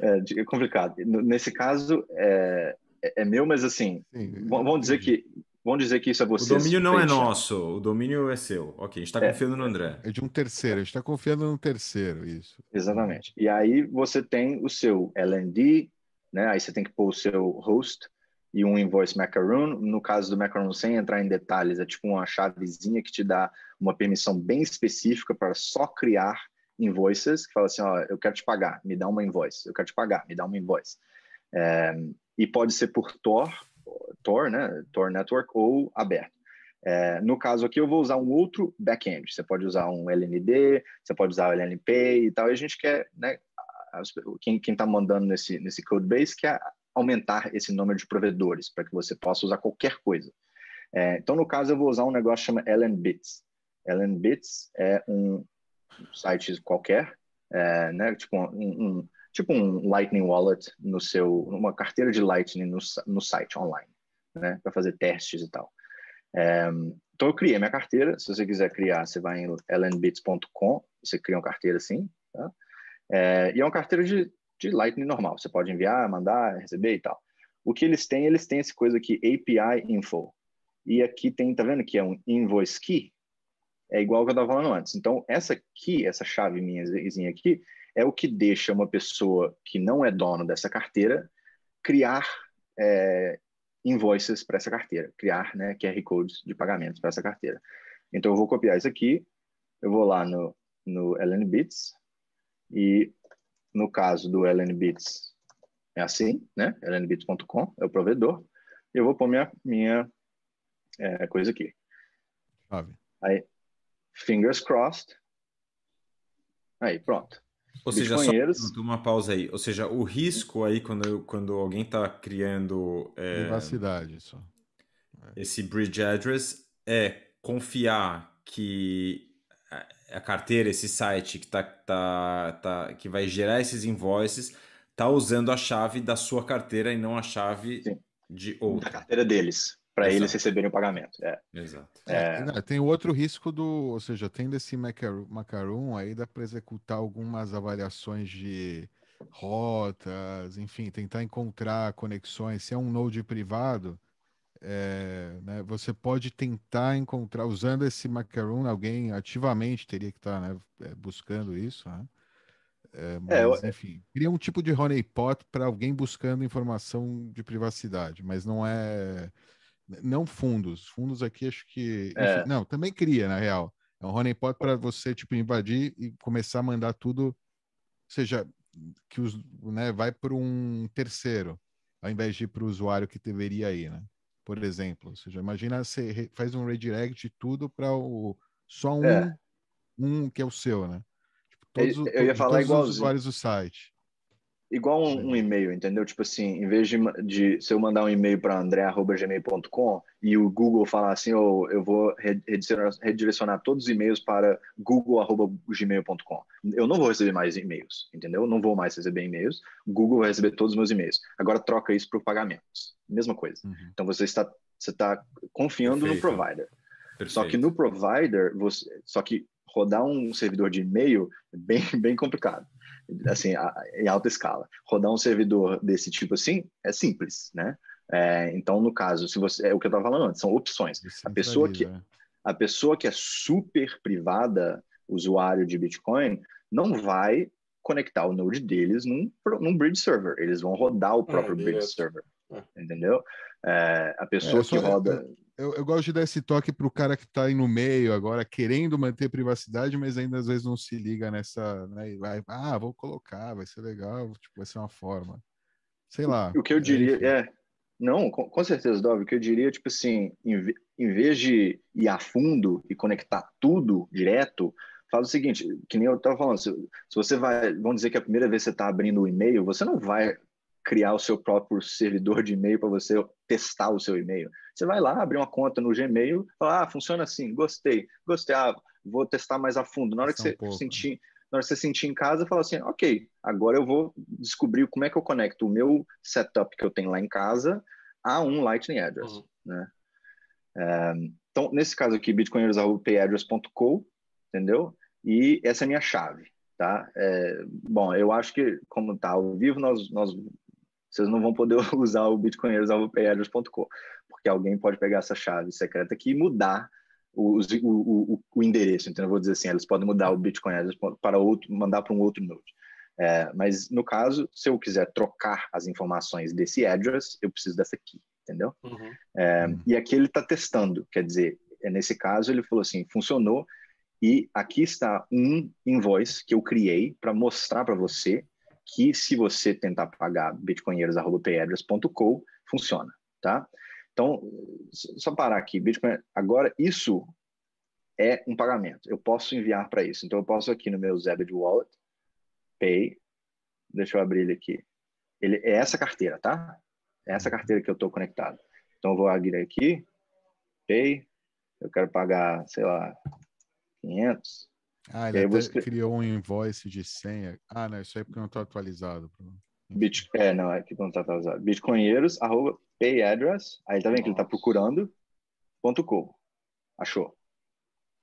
é, é complicado. Nesse caso é, é meu, mas assim, Sim, vamos dizer que Vamos dizer que isso é você. O domínio não é nosso, o domínio é seu. Ok, a gente está é. confiando no André. É de um terceiro, a gente está confiando no terceiro, isso. Exatamente. E aí você tem o seu LND, né? Aí você tem que pôr o seu host e um invoice macaroon. No caso do macaroon, sem entrar em detalhes, é tipo uma chavezinha que te dá uma permissão bem específica para só criar invoices, que fala assim, ó, eu quero te pagar, me dá uma invoice. Eu quero te pagar, me dá uma invoice. É, e pode ser por Tor Tor, né, Tor Network ou aberto. É, no caso aqui, eu vou usar um outro back-end. Você pode usar um LND, você pode usar o LNP e tal. E a gente quer, né, quem está mandando nesse, nesse codebase quer aumentar esse número de provedores para que você possa usar qualquer coisa. É, então, no caso, eu vou usar um negócio que chama LNBits. LNBits é um site qualquer, é, né, tipo um, um tipo um Lightning Wallet no seu, uma carteira de Lightning no, no site online, né, para fazer testes e tal. É, então eu criei minha carteira. Se você quiser criar, você vai em lnbits.com, você cria uma carteira assim, tá? É, e é uma carteira de, de Lightning normal. Você pode enviar, mandar, receber e tal. O que eles têm, eles têm essa coisa aqui, API Info. E aqui tem, tá vendo que é um invoice key? É igual que eu estava falando antes. Então, essa key, essa chave minha aqui, é o que deixa uma pessoa que não é dono dessa carteira criar é, invoices para essa carteira, criar né, QR codes de pagamentos para essa carteira. Então, eu vou copiar isso aqui, eu vou lá no, no LNBits, e no caso do LNBits é assim, né? lnbits.com é o provedor, eu vou pôr minha, minha é, coisa aqui. Aí, fingers crossed. Aí, pronto. Ou seja, só uma pausa aí. Ou seja, o risco aí quando, quando alguém está criando. É, Privacidade, só. É. Esse bridge address é confiar que a carteira, esse site que, tá, tá, tá, que vai gerar esses invoices, está usando a chave da sua carteira e não a chave Sim. de outra. Da carteira deles para eles receberem o pagamento. É. Exato. É... É, tem o outro risco do, ou seja, tem desse macaron aí dá para executar algumas avaliações de rotas, enfim, tentar encontrar conexões. Se é um node privado, é, né, você pode tentar encontrar, usando esse macaron, alguém ativamente teria que estar tá, né, é, buscando isso, né? É, mas, é, enfim, cria um tipo de honeypot para alguém buscando informação de privacidade, mas não é não fundos. Fundos aqui acho que. É. Enfim, não, também cria, na real. É um honeypot para você, tipo, invadir e começar a mandar tudo. Ou seja, que os, né, vai para um terceiro, ao invés de ir para o usuário que deveria ir, né? Por exemplo. Ou seja, imagina você faz um redirect de tudo para o só um, é. um que é o seu, né? Tipo, todos, eu, eu ia falar todos os usuários do site igual um, um, e-mail, entendeu? Tipo assim, em vez de, de se eu mandar um e-mail para andré@gmail.com e o Google falar assim, oh, eu vou redirecionar, redirecionar todos os e-mails para google@gmail.com. Eu não vou receber mais e-mails, entendeu? Eu não vou mais receber e-mails. Google vai receber todos os meus e-mails. Agora troca isso por pagamentos. Mesma coisa. Uhum. Então você está você está confiando Perfeito. no provider. Perfeito. Só que no provider, você, só que rodar um servidor de e-mail é bem, bem complicado assim, em alta escala. Rodar um servidor desse tipo assim é simples, né? É, então, no caso, se você é o que eu estava falando antes, são opções. A pessoa que a pessoa que é super privada, usuário de Bitcoin, não vai conectar o node deles num, num bridge server. Eles vão rodar o próprio ah, bridge server, é. Entendeu? É, a pessoa é, que roda eu, eu, gosto de dar esse toque para o cara que está aí no meio agora, querendo manter privacidade, mas ainda às vezes não se liga nessa. Né, vai, ah, vou colocar, vai ser legal, tipo, vai ser uma forma. Sei lá. O que eu diria é. é não, com, com, certeza, Dove. O que eu diria, tipo assim, em, em vez de ir a fundo e conectar tudo direto, fala o seguinte, que nem eu estava falando, se, se, você vai, vamos dizer que a primeira vez que você está abrindo o e-mail, você não vai criar o seu próprio servidor de e-mail para você testar o seu e-mail. Você vai lá, abrir uma conta no Gmail, falar, ah, funciona assim, gostei, gostei, ah, vou testar mais a fundo. Na hora que você um pouco, sentir, na hora que você sentir em casa, fala assim, ok, agora eu vou descobrir como é que eu conecto o meu setup que eu tenho lá em casa a um Lightning Address, uhum. né? É, então, nesse caso aqui, bitcoinheiros.payaddress.co, entendeu? E essa é a minha chave, tá? É, bom, eu acho que, como está ao vivo, nós, nós, vocês não vão poder usar o bitcoinheiros.payaddress.co, porque alguém pode pegar essa chave secreta aqui e mudar o, o, o, o, endereço. Então, eu vou dizer assim, eles podem mudar o Bitcoin para outro, mandar para um outro node. É, mas no caso, se eu quiser trocar as informações desse address, eu preciso dessa aqui, entendeu? Uhum. É, e aqui ele está testando, quer dizer, é, nesse caso ele falou assim, funcionou e aqui está um invoice que eu criei para mostrar para você que se você tentar pagar bitcoinheiros.payaddress.co, funciona, tá? Então, só parar aqui, Bitcoin, agora isso é um pagamento. Eu posso enviar para isso. Então, eu posso aqui no meu Zebed Wallet, Pay, deixa eu abrir ele aqui. Ele é essa carteira, tá? É essa carteira que eu estou conectado. Então, eu vou abrir aqui, Pay, eu quero pagar, sei lá, 500. Ah, ele até criou um invoice de senha. Ah, não, isso aí é porque não está atualizado. Bit, é, não, é que não está atualizado. Bitcoinheiros, arroba pay address, aí tá vendo que ele tá procurando, ponto .com. Achou.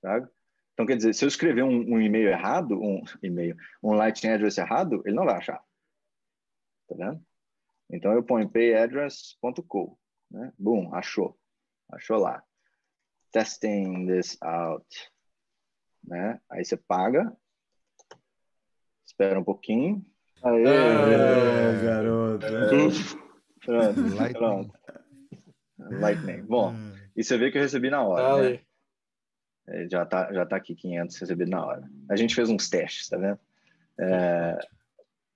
Sabe? Então, quer dizer, se eu escrever um, um e-mail errado, um e-mail, um lightning address errado, ele não vai achar. Tá vendo? Então, eu ponho payaddress.co. Né? Boom, achou. Achou lá. Testing this out. Né? Aí você paga. Espera um pouquinho. Aê, Aê garoto. Pronto, Lightning. pronto. Lightning. Bom, é. e você vê que eu recebi na hora, né? É, já tá, já tá aqui 500 recebido na hora. A gente fez uns testes, tá vendo? É...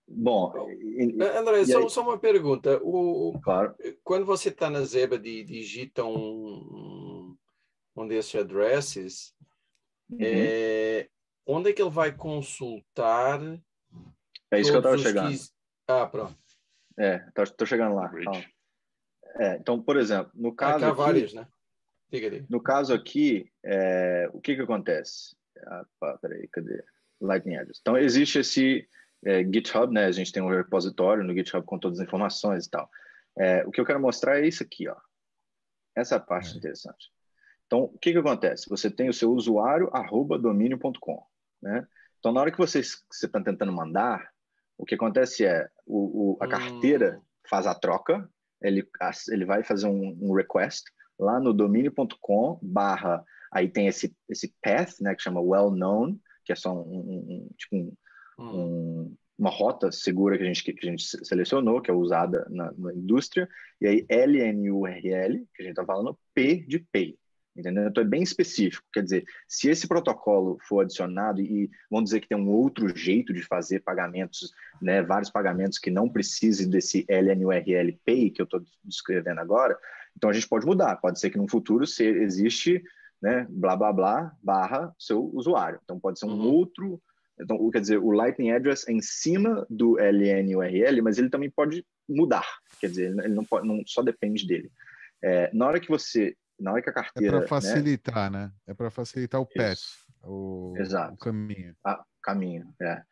Bom, e, André, só, só, uma pergunta. O, claro. Quando você está na Zeba e digita um, um desses addresses, uhum. é, onde é que ele vai consultar? É isso que eu estava chegando. Que... Ah, pronto. É, tô chegando lá. É, então, por exemplo, no caso. Aqui, várias, né? Diga, No caso aqui, é, o que que acontece? Ah, peraí, cadê? Lightning Address. Então, existe esse é, GitHub, né? A gente tem um repositório no GitHub com todas as informações e tal. É, o que eu quero mostrar é isso aqui, ó. Essa parte é. interessante. Então, o que que acontece? Você tem o seu usuário, arroba domínio.com, né? Então, na hora que você está tentando mandar, o que acontece é o, o a carteira hum. faz a troca, ele, ele vai fazer um, um request lá no domínio.com barra aí tem esse esse path né que chama well known que é só um, um tipo um, hum. uma rota segura que a gente que a gente selecionou que é usada na, na indústria e aí LNURL que a gente está falando P de pay entendeu? Então é bem específico, quer dizer, se esse protocolo for adicionado e vamos dizer que tem um outro jeito de fazer pagamentos, né, vários pagamentos que não precisem desse LNURL Pay que eu estou descrevendo agora, então a gente pode mudar, pode ser que no futuro se existe, né, blá blá blá barra seu usuário, então pode ser um uhum. outro, então quer dizer, o Lightning Address é em cima do LNURL, mas ele também pode mudar, quer dizer, ele não, pode, não só depende dele. É, na hora que você na hora que a carteira. É para facilitar, né? né? É para facilitar o path, o, Exato. o caminho. Ah, caminho, é.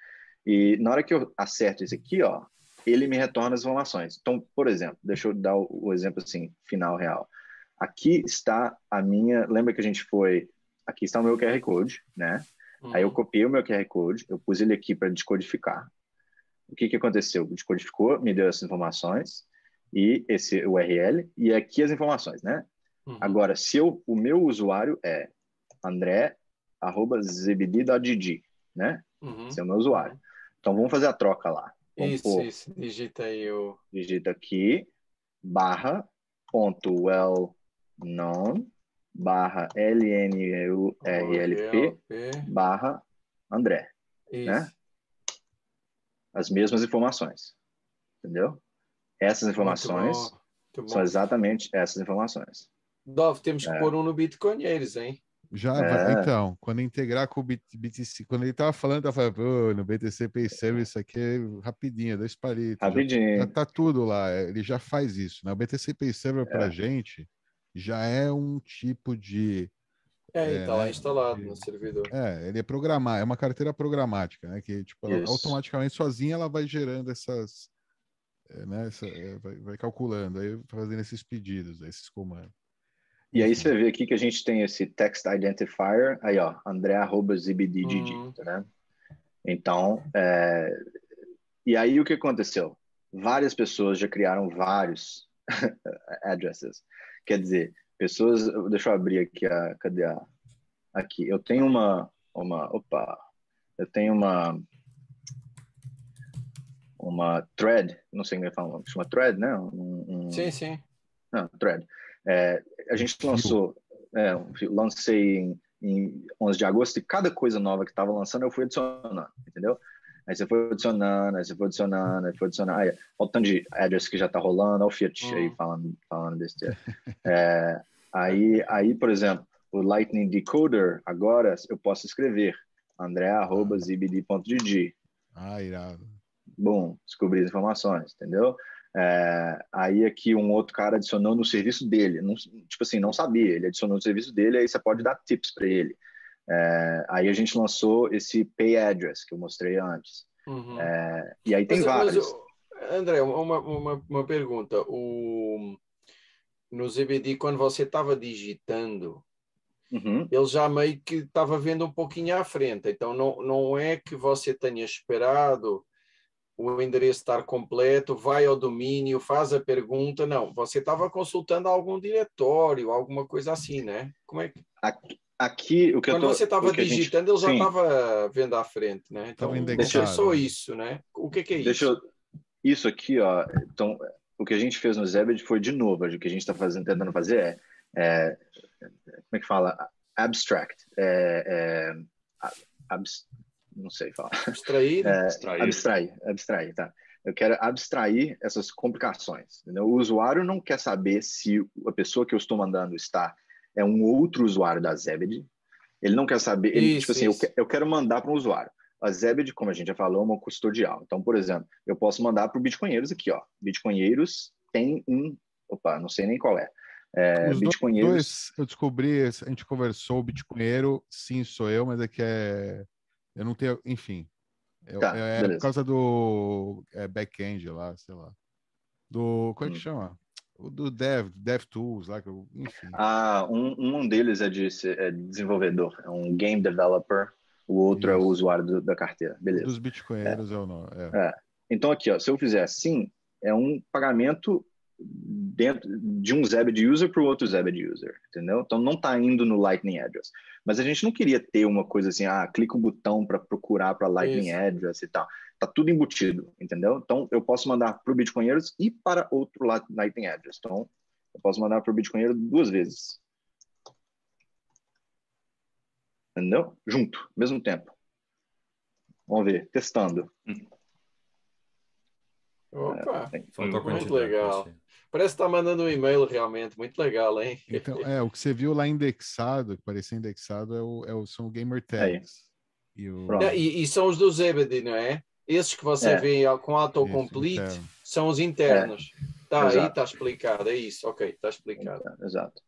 E na hora que eu acerto isso aqui, ó, ele me retorna as informações. Então, por exemplo, deixa eu dar o, o exemplo assim, final real. Aqui está a minha. Lembra que a gente foi. Aqui está o meu QR Code, né? Uhum. Aí eu copiei o meu QR Code, eu pus ele aqui para descodificar. O que, que aconteceu? Descodificou, me deu essas informações e esse URL e aqui as informações, né? Uhum. Agora, se eu, o meu usuário é andré.zebdi.didi, né? Uhum. Esse é o meu usuário. Então, vamos fazer a troca lá. Vamos isso, pôr, isso. Digita aí o... Digita aqui, barra, ponto well known, barra LNURLP, barra André. Isso. Né? As mesmas informações. Entendeu? Essas informações Muito bom. Muito bom. são exatamente essas informações. Dove, temos que é. pôr um no Bitcoinheiros, hein? Já, é. então, quando integrar com o BTC, quando ele tava falando, tava falando, no BTC Pay Service aqui é rapidinho, dois palitos. Rapidinho. Já, já tá tudo lá, é, ele já faz isso, né? O BTC Pay Server é. pra gente já é um tipo de É, está é, lá né? instalado no servidor. É, ele é programar, é uma carteira programática, né? Que tipo, ela, automaticamente sozinha ela vai gerando essas, é, né? Essa, é, vai, vai, calculando, aí fazendo esses pedidos, esses comandos. E aí você vê aqui que a gente tem esse text identifier, aí ó, andré@zbdgg, uhum. né? Então, é... e aí o que aconteceu? Várias pessoas já criaram vários addresses. Quer dizer, pessoas, deixa eu abrir aqui a, cadê a, aqui, eu tenho uma, uma, opa, eu tenho uma, uma thread, não sei como é falar, chama thread, né? Um, um, sim, sim. Não, thread. É, a gente lançou, é, lancei em, em 11 de agosto e cada coisa nova que estava lançando eu fui adicionando, entendeu? Aí você foi adicionando, aí você foi adicionando, aí foi adicionando. Aí, olha o tanto de address que já está rolando, olha o Fiat aí falando, falando besteira. é, aí, aí, por exemplo, o Lightning Decoder, agora eu posso escrever andré.zbd.gg. Ah, irado. Bom, descobri as informações, entendeu? É, aí aqui um outro cara adicionou no serviço dele, não, tipo assim, não sabia, ele adicionou no serviço dele, aí você pode dar tips para ele. É, aí a gente lançou esse Pay Address que eu mostrei antes. Uhum. É, e aí tem mas, vários. Mas, André, uma, uma, uma pergunta. O, no ZBD, quando você estava digitando, uhum. ele já meio que estava vendo um pouquinho à frente. Então, não, não é que você tenha esperado o endereço estar completo, vai ao domínio, faz a pergunta. Não, você estava consultando algum diretório, alguma coisa assim, né? Como é que... Aqui, aqui o que Quando tô, você estava digitando, gente... ele já estava vendo à frente, né? Então, deixa só isso, né? O que, que é deixa isso? Eu... Isso aqui, ó. Então, o que a gente fez no Zebed foi de novo. O que a gente está tentando fazer é, é, como é que fala? Abstract. É, é, abs, não sei falar. Abstrair? É, abstrair. Abstrair, abstrair, tá. Eu quero abstrair essas complicações. Entendeu? O usuário não quer saber se a pessoa que eu estou mandando está é um outro usuário da Zebed. Ele não quer saber, ele, isso, tipo assim, eu, eu, quero mandar para um usuário. A Zebed, como a gente já falou, é uma custodial. Então, por exemplo, eu posso mandar para o Bitcoinheiros aqui, ó. Bitcoinheiros tem um, opa, não sei nem qual é. é Os Bitcoinheiros... dois, eu descobri, a gente conversou, o Bitcoinheiro, sim, sou eu, mas é que é, eu não tenho, enfim, é, tá, é, é por causa do é, back-end lá, sei lá. Do, como é que hum. chama? O do Dev, DevTools lá, que eu, enfim. Ah, um, um deles é de é desenvolvedor, é um game developer, o outro Isso. é o usuário do, da carteira, beleza. Dos bitcoinheiros é, é o nome. É. Então aqui, ó, se eu fizer assim, é um pagamento dentro de um Zebed user para o outro Zebed user, entendeu? Então não está indo no Lightning Address. Mas a gente não queria ter uma coisa assim, ah, clica o botão para procurar para Lightning Isso. Address e tal. Tá tudo embutido, entendeu? Então eu posso mandar para o Bitcoinheiros e para outro Lightning Address. Então eu posso mandar para o Bitcoinheiro duas vezes. Entendeu? Junto, mesmo tempo. Vamos ver, testando. Opa, é, muito legal. Parece que está mandando um e-mail realmente, muito legal, hein? Então, é, o que você viu lá indexado, que parecia indexado, é o, é o, são o Gamer Tags. É. E, o... e, e, são os do Zebedee, não é? Esses que você é. vê com autocomplete isso, são os internos. É. Tá, aí está explicado, é isso, ok, está explicado. Exato.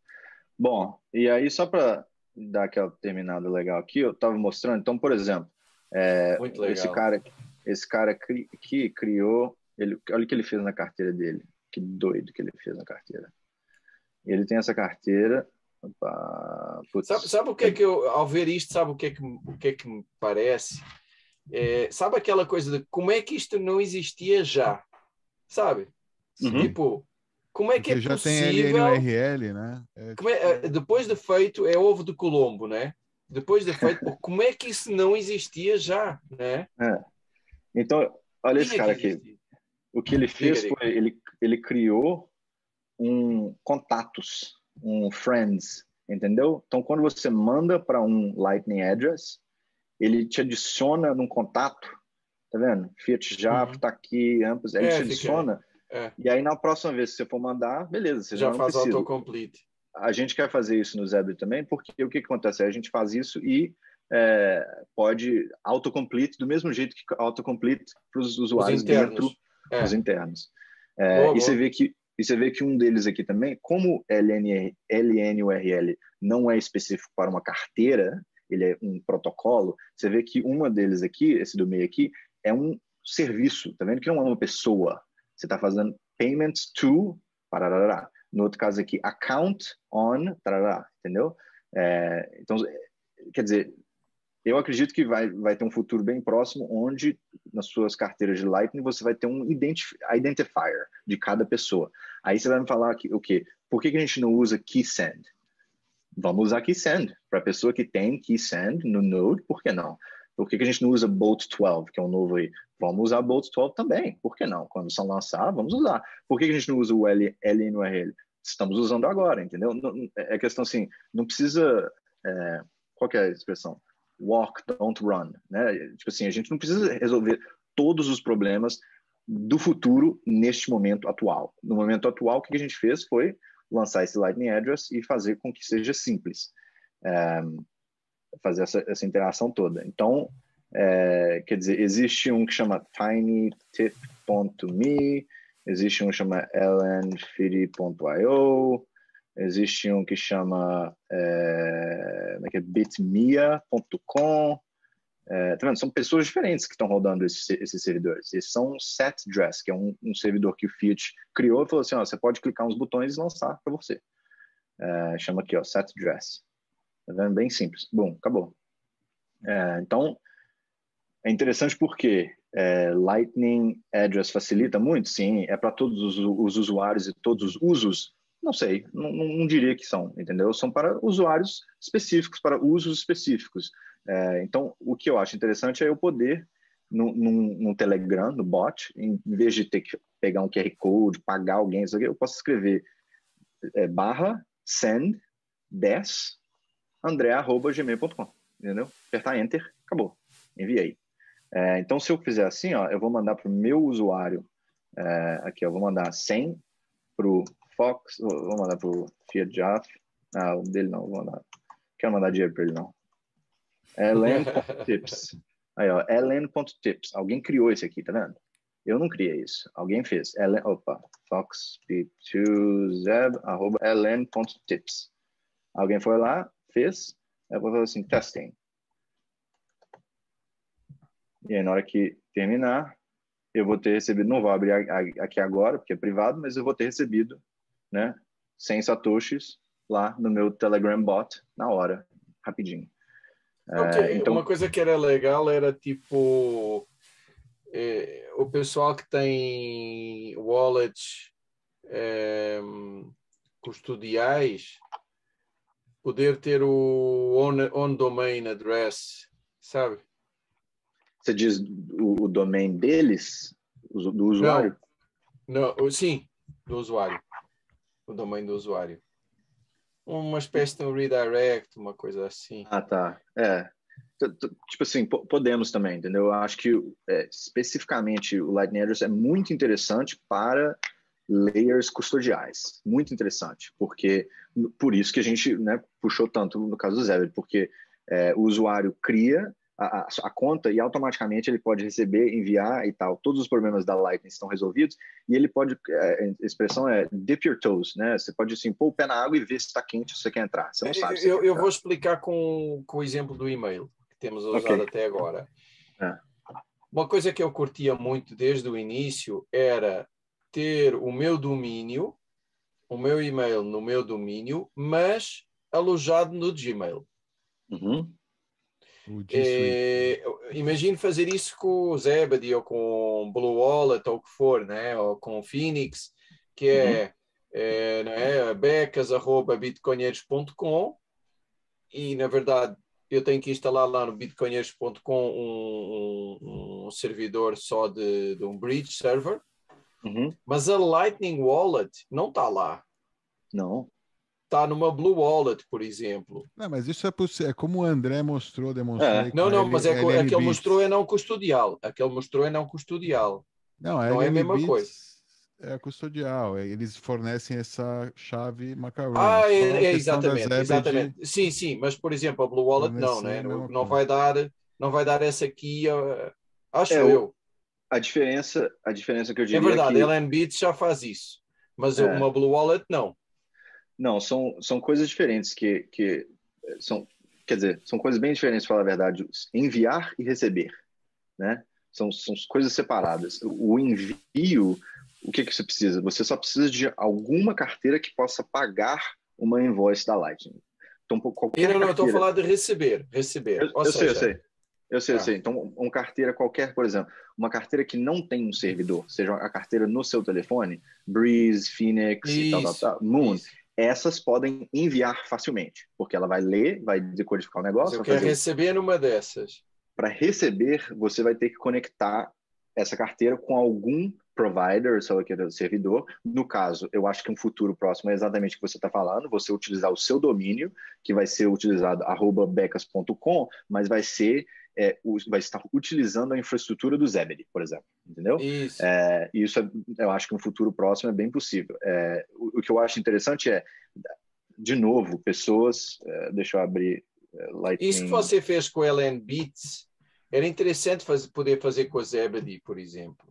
Bom, e aí só para dar aquela terminada legal aqui, eu estava mostrando, então, por exemplo, é, esse cara, esse cara que criou, ele, olha o que ele fez na carteira dele. Que doido que ele fez na carteira. Ele tem essa carteira. Opa, sabe, sabe o que é que eu, ao ver isto, sabe o que é que, o que, é que me parece? É, sabe aquela coisa de como é que isto não existia já? Sabe? Uhum. Tipo, como é que Porque é já possível... tem LNURL, né? É, tipo... é, depois de feito, é ovo de Colombo, né? Depois de feito, como é que isso não existia já, né? É. Então, olha esse cara aqui. O que ele fez foi, ele, ele criou um contatos, um friends, entendeu? Então, quando você manda para um Lightning Address, ele te adiciona num contato, tá vendo? Fiat Java está uhum. aqui, Ampus, ele é, te adiciona. É. E aí, na próxima vez que você for mandar, beleza, você já, já faz precisa. autocomplete. A gente quer fazer isso no Zebra também, porque o que, que acontece? A gente faz isso e é, pode autocomplete do mesmo jeito que autocomplete para os usuários dentro é. os internos. É, boa, e boa. você vê que E você vê que um deles aqui também, como LN, LNURL não é específico para uma carteira, ele é um protocolo, você vê que uma deles aqui, esse do meio aqui, é um serviço, tá vendo que não é uma pessoa. Você está fazendo payments to, parará. No outro caso aqui, account on, tarará, entendeu? É, então, quer dizer, eu acredito que vai, vai ter um futuro bem próximo onde nas suas carteiras de Lightning você vai ter um identif identifier de cada pessoa. Aí você vai me falar que, o quê? Por que, que a gente não usa KeySend? Vamos usar KeySend. Para a pessoa que tem KeySend no Node, por que não? Por que, que a gente não usa Bolt 12, que é um novo aí? Vamos usar Bolt 12 também, por que não? Quando são lançar, vamos usar. Por que, que a gente não usa o L, LNURL? Estamos usando agora, entendeu? É questão assim, não precisa... É, qual é a expressão? Walk, don't run, né? Tipo assim, a gente não precisa resolver todos os problemas do futuro neste momento atual. No momento atual, o que a gente fez foi lançar esse Lightning Address e fazer com que seja simples. É, fazer essa, essa interação toda. Então, é, quer dizer, existe um que chama tinytip.me, existe um que chama lnfidi.io, existe um que chama é, é, é bitmia.com, é, tá São pessoas diferentes que estão rodando esses, esses servidores. Esses são SetDress, que é um, um, servidor que o Fiat criou e falou assim: ó, você pode clicar uns botões e lançar para você. É, chama aqui, ó, SetDress. Tá vendo? Bem simples. Bom, acabou. É, então, é interessante porque é, Lightning Address facilita muito? Sim. É para todos os, os, usuários e todos os usos? Não sei, não, não, diria que são, entendeu? São para usuários específicos, para usos específicos. É, então, o que eu acho interessante é eu poder, no, no, no, Telegram, no bot, em vez de ter que pegar um QR Code, pagar alguém, eu posso escrever é, barra send 10 andré.gmail.com, entendeu? Apertar Enter, acabou, enviei. É, então, se eu fizer assim, ó, eu vou mandar para o meu usuário, é, aqui, eu vou mandar 100 para o Fox, vou mandar para o Fiat Jaff, ah, o dele não, vou mandar, quero mandar dinheiro para ele não. Elen.tips. Aí, ó, elen.tips. Alguém criou esse aqui, tá vendo? Eu não criei isso. Alguém fez. Elen, opa, foxp2zeb, arroba elen.tips. Alguém foi lá, fez, eu vou fazer assim, testing. E aí, na hora que terminar, eu vou ter recebido, não vou abrir aqui agora, porque é privado, mas eu vou ter recebido, né, 100 satoshis lá no meu Telegram bot, na hora, rapidinho. Okay. É, então... Uma coisa que era legal era, tipo, é, o pessoal que tem wallets é, custodiais, poder ter o on, on domain address, sabe? Você diz o, o domain deles, do usuário? Não, não, sim, do usuário. O domain do usuário. Uma espécie de um redirect, uma coisa assim. Ah, tá. É. Tipo assim, podemos também, entendeu? Eu acho que é, especificamente o Lightning Address é muito interessante para layers custodiais. Muito interessante, porque por isso que a gente né, puxou tanto no caso do Zebra, porque é, o usuário cria a, a, conta e automaticamente ele pode receber, enviar e tal. Todos os problemas da Lightning estão resolvidos e ele pode, é, a expressão é dip your toes, né? Você pode assim, pôr o pé na água e ver se está quente, se você quer entrar. Você não sabe. Eu, eu vou explicar com, com o exemplo do e-mail que temos usado okay. até agora. É. Uma coisa que eu curtia muito desde o início era ter o meu domínio, o meu e-mail no meu domínio, mas alojado no Gmail. Uhum. É, imagine fazer isso com o Zebedee ou com Blue Wallet ou o que for, né? ou com o Phoenix, que é, uhum. é, né? becas.bitcoinheiros.com e, na verdade, eu tenho que instalar lá no bitcoinheiros.com um, um, um, servidor só de, de um bridge server Uhum. Mas a Lightning Wallet não está lá. Não. Está numa Blue Wallet, por exemplo. Não, mas isso é, possível, é como o André mostrou, demonstrou. É. Não, não, mas é, é que ele mostrou é não custodial. A que ele mostrou é não custodial. Não, não é a mesma coisa. É custodial, é, eles fornecem essa chave macarrão. Ah, é, é exatamente, exatamente. De... Sim, sim, mas por exemplo, a Blue Wallet não, né? Não, não vai dar, não vai dar essa aqui, uh, acho é, eu a diferença, a diferença que eu diria é verdade, é que... Ellen Beats já faz isso. Mas é. uma Blue Wallet não. Não, são, são coisas diferentes que, que são, quer dizer, são coisas bem diferentes, para falar a verdade. Enviar e receber, né? São, são coisas separadas. O envio, o que, que você precisa? Você só precisa de alguma carteira que possa pagar uma invoice da Lightning. Então, qualquer não, não, carteira... eu estou falando de receber. Receber. Eu, eu sei, eu sei. Eu sei, ah. eu sei. Então, uma carteira qualquer, por exemplo, uma carteira que não tem um servidor, seja a carteira no seu telefone, Breeze, Phoenix, isso, tal, tal, tal, Moon, isso. Essas podem enviar facilmente, porque ela vai ler, vai decodificar o negócio. Mas eu quero receber numa dessas. Para receber, você vai ter que conectar essa carteira com algum provider, sei lá que é servidor. No caso, eu acho que um futuro próximo é exatamente o que você está falando, você utilizar o seu domínio, que vai ser utilizado becas.com, mas vai ser é, vai estar utilizando a infraestrutura do Zebedee, por exemplo, entendeu? Isso. É, isso é, eu acho que no futuro próximo é bem possível. É, o, o, que eu acho interessante é, de novo, pessoas, é, deixa eu abrir é, Lightning. Isso que você fez com o LN Beats, era interessante fazer, poder fazer com o Zebedee, por exemplo.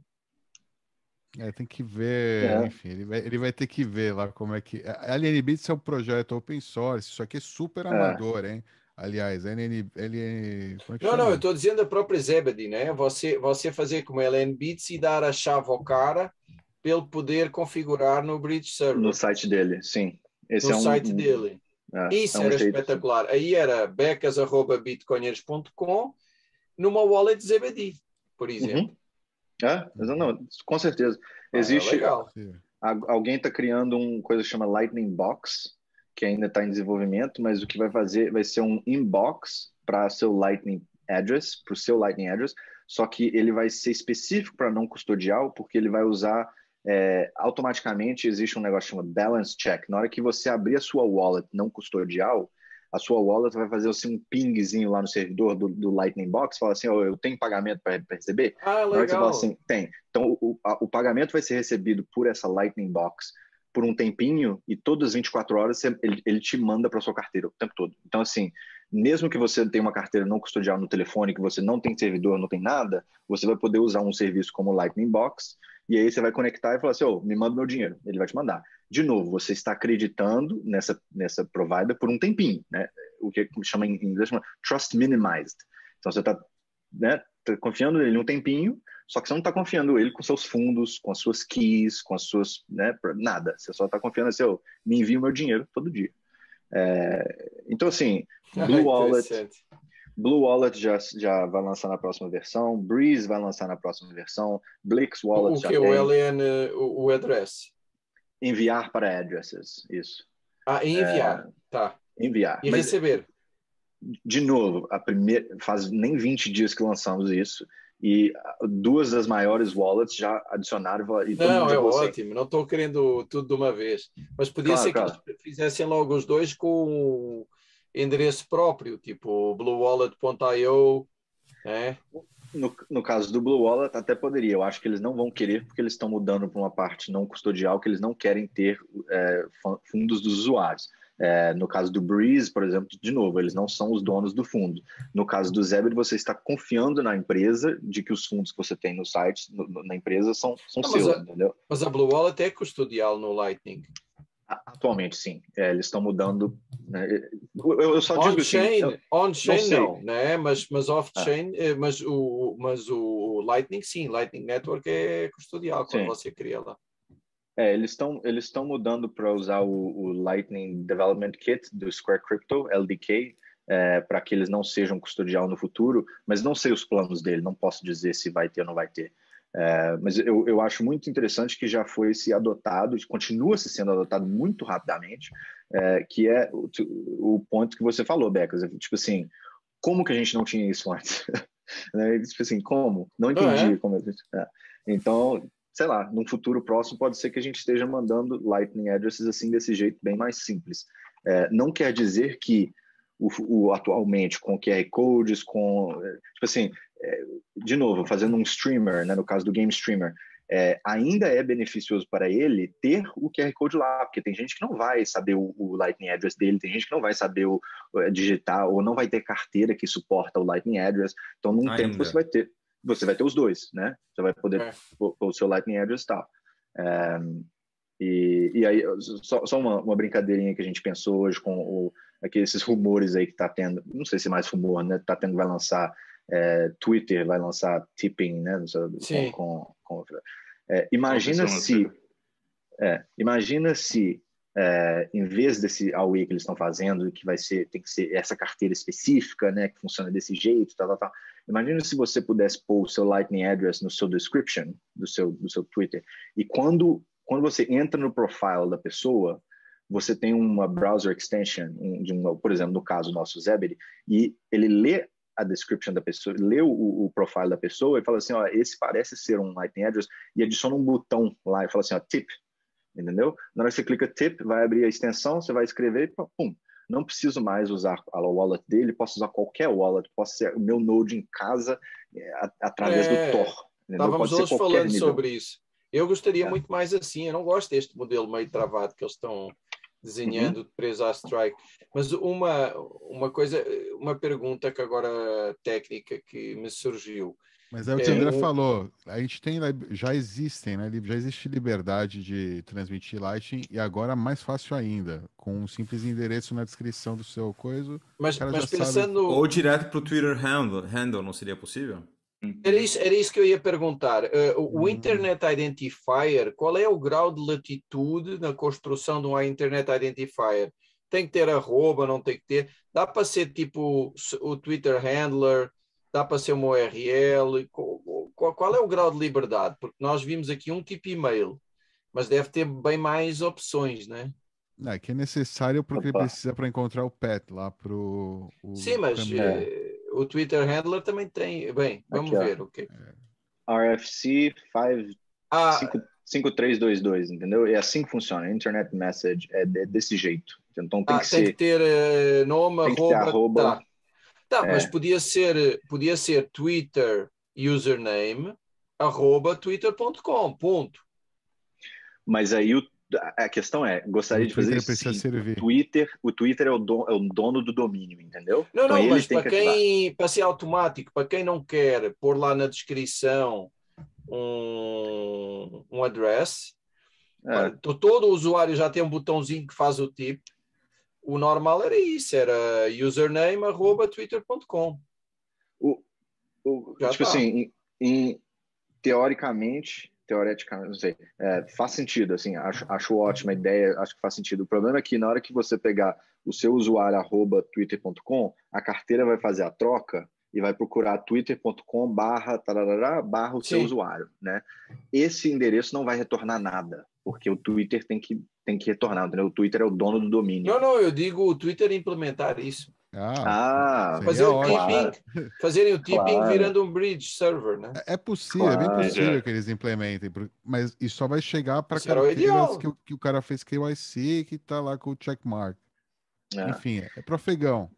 É, tem que ver, é. enfim, ele vai, ele vai ter que ver lá como é que. A LN Beats é um projeto open source, isso aqui é super é. amador, hein? Aliás, LN. LN é não, não, eu estou dizendo a própria Zebedee, né? Você, você fazer como LN Beats e dar a chave ao cara para ele poder configurar no Bridge Server. No site dele, sim. Esse no é um, site dele. É, Isso é um era jeito. espetacular. Aí era becas.bitcoiners.com numa wallet Zebedee, por exemplo. Uhum. É, não, com certeza. Ah, Existe. É legal. Alguém está criando uma coisa que chama Lightning Box, que ainda está em desenvolvimento, mas o que vai fazer vai ser um inbox para seu Lightning Address, para o seu Lightning Address, só que ele vai ser específico para não custodial, porque ele vai usar é, automaticamente existe um negócio chamado balance check. Na hora que você abrir a sua wallet não custodial, a sua wallet vai fazer assim, um pingzinho lá no servidor do, do Lightning Box, fala assim, oh, eu tenho pagamento para receber? Ah, legal. Na hora que você fala assim, tem. Então, o, a, o pagamento vai ser recebido por essa Lightning Box por um tempinho e todas as 24 horas ele, ele te manda para sua carteira o tempo todo. Então, assim, mesmo que você tenha uma carteira não custodial no telefone, que você não tem servidor, não tem nada, você vai poder usar um serviço como o Lightning Box e aí você vai conectar e falar assim, oh, me manda meu dinheiro. Ele vai te mandar. De novo, você está acreditando nessa, nessa provider por um tempinho, né? O que chama em inglês chama trust minimized. Então, você está né, tá confiando nele um tempinho, só que você não está confiando ele com seus fundos, com as suas keys, com as suas, né, nada. Você só está confiando assim, oh, me envia o meu dinheiro todo dia. É, então, assim, Blue Wallet, Blue Wallet já, já vai lançar na próxima versão, Breeze vai lançar na próxima versão, Blix Wallet o já que, tem. O LN, o, o address? Enviar para addresses, isso. Ah, enviar, é, tá. Enviar. E Mas, receber? De novo, a primeira, faz nem 20 dias que lançamos isso e duas das maiores wallets já adicionaram. E não, é ótimo, não estou querendo tudo de uma vez, mas podia claro, ser que claro. eles fizessem logo os dois com endereço próprio, tipo bluewallet.io, é? No, no caso do Blue Wallet, até poderia. Eu acho que eles não vão querer, porque eles estão mudando para uma parte não custodial, que eles não querem ter é, fundos dos usuários. É, no caso do Breeze, por exemplo, de novo, eles não são os donos do fundo. No caso do Zebra, você está confiando na empresa de que os fundos que você tem no site, no, na empresa, são, são não, seus, mas a, entendeu? Mas a Blue Wallet é custodial no Lightning. Atualmente, sim. É, eles estão mudando. Né? Eu, eu, só digo assim. On-chain não, não, né? mas, mas off-chain, ah. mas, o, mas o Lightning, sim. Lightning Network é custodial quando sim. você cria lá. É, eles estão eles estão mudando para usar o, o, Lightning Development Kit do Square Crypto, LDK, é, para que eles não sejam custodial no futuro, mas não sei os planos dele, não posso dizer se vai ter ou não vai ter. É, mas eu, eu acho muito interessante que já foi se adotado, continua se sendo adotado muito rapidamente, é, que é o, o, ponto que você falou, Becas. Tipo assim, como que a gente não tinha isso antes? né? Tipo assim, como? Não entendi. Ah, é? como é. Então, sei lá, num futuro próximo pode ser que a gente esteja mandando Lightning addresses assim desse jeito bem mais simples. É, não quer dizer que o, o, atualmente com QR codes, com tipo assim, é, de novo, fazendo um streamer, né, no caso do game streamer, é, ainda é beneficioso para ele ter o QR Code lá, porque tem gente que não vai saber o, o Lightning Address dele, tem gente que não vai saber o, o, digitar, ou não vai ter carteira que suporta o Lightning Address. Então, num ainda. tempo, você vai ter você vai ter os dois, né? Você vai poder é. pôr o seu Lightning Address e tal. É, E, e aí, só, só uma, uma, brincadeirinha que a gente pensou hoje com o, aqueles rumores aí que tá tendo, não sei se é mais rumor, né? Tá tendo, vai lançar é, Twitter, vai lançar tipping, né? Sim. Com, com, com é, imagina se, é, imagina se é, em vez desse AUE que eles estão fazendo, que vai ser, tem que ser essa carteira específica, né, que funciona desse jeito, tal, tal, tal. Imagina se você pudesse pôr o seu Lightning Address no seu description do seu, do seu Twitter, e quando, quando você entra no profile da pessoa, você tem uma browser extension, de um, por exemplo, no caso nosso Zebedee, e ele lê a description da pessoa, lê o, o profile da pessoa e fala assim, ó, esse parece ser um Lightning Address, e adiciona um botão lá e fala assim, ó, tip, entendeu? Na hora que você clica tip, vai abrir a extensão, você vai escrever e pum, não preciso mais usar a wallet dele, posso usar qualquer wallet, posso ser o meu node em casa é, através é, do Tor. Estávamos hoje falando nível. sobre isso. Eu gostaria é. muito mais assim, eu não gosto deste modelo meio travado que eles estão desenhando uhum. preso à strike. Mas uma, uma coisa, uma pergunta que agora técnica que me surgiu. Mas é o que é, o André falou. A gente tem, já existem, né? Já existe liberdade de transmitir Lightning e agora mais fácil ainda, com um simples endereço na descrição do seu coisa. Mas, mas pensando. Sabe... Ou direto para o Twitter handle, handle, não seria possível? Era isso, era isso que eu ia perguntar. Uh, o hum. Internet Identifier, qual é o grau de latitude na construção de um Internet Identifier? Tem que ter arroba, não tem que ter. Dá para ser tipo o Twitter handler, dá para ser uma URL? Qual, qual, é o grau de liberdade? Porque nós vimos aqui um tipo e-mail, mas deve ter bem mais opções, né? É que é necessário porque Opa. precisa para encontrar o pet lá para o. Sim, mas é, o Twitter Handler também tem. Bem, vamos aqui, ver o okay. que. RFC 5, ah, 5322, entendeu? É assim que funciona. Internet Message é desse jeito. Então tem ah, que tem ser. que ter uh, nome, tem arroba. Que ter arroba tá. Tá, é. mas podia ser, podia ser Twitter username arroba twitter.com, ponto. Mas aí o, a questão é, gostaria de fazer isso. O Twitter, o Twitter é o, do, é o dono do domínio, entendeu? Não, então, não, mas para que quem, para ser automático, para quem não quer pôr lá na descrição um, um address, é. todo usuário já tem um botãozinho que faz o tipo o normal era isso, era username arroba twitter.com. O, o, tipo tá. assim, em, em, teoricamente, teoreticamente, não sei, é, faz sentido, assim, acho, acho ótima a ideia, acho que faz sentido. O problema é que na hora que você pegar o seu usuário arroba twitter.com, a carteira vai fazer a troca e vai procurar twitter.com barra barra o Sim. seu usuário, né? Esse endereço não vai retornar nada, porque o Twitter tem que tem que retornar, entendeu? O Twitter é o dono do domínio. Não, não, eu digo o Twitter implementar isso. Ah, ah fazer o tipping, fazerem o tipping claro. virando um bridge server, né? É, é possível, claro. é bem possível que eles implementem, mas isso só vai chegar para carteiras que, que, o cara fez KYC que tá lá com o checkmark. É. Enfim, é profegão.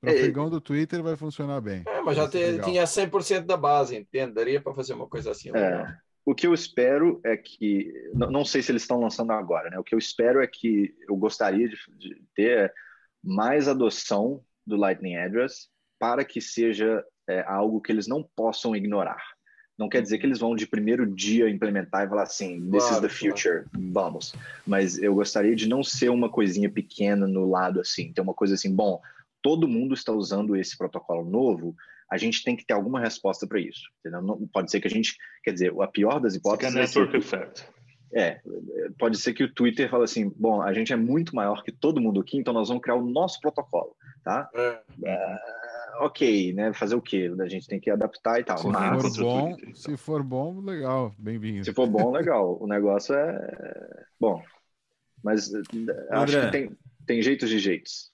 Profegão é, do Twitter vai funcionar bem. É, mas já te, tinha 100% da base, entende? Daria para fazer uma coisa assim. É. O que eu espero é que, não, não, sei se eles estão lançando agora, né? O que eu espero é que eu gostaria de, de ter mais adoção do Lightning Address para que seja é, algo que eles não possam ignorar. Não quer dizer que eles vão de primeiro dia implementar e falar assim, this claro, is the future, claro. vamos. Mas eu gostaria de não ser uma coisinha pequena no lado assim, ter uma coisa assim, bom, todo mundo está usando esse protocolo novo, a gente tem que ter alguma resposta para isso. Não, pode ser que a gente, quer dizer, a pior das hipóteses é network que, effect. É, pode ser que o Twitter fale assim, bom, a gente é muito maior que todo mundo aqui, então nós vamos criar o nosso protocolo, tá? É. É, ok, né? Fazer o quê? A gente tem que adaptar e tal. Se Mas, for bom, Twitter, então. se for bom, legal, bem-vindo. Se for bom, legal. O negócio é bom, mas André. acho que tem, tem jeitos de jeitos.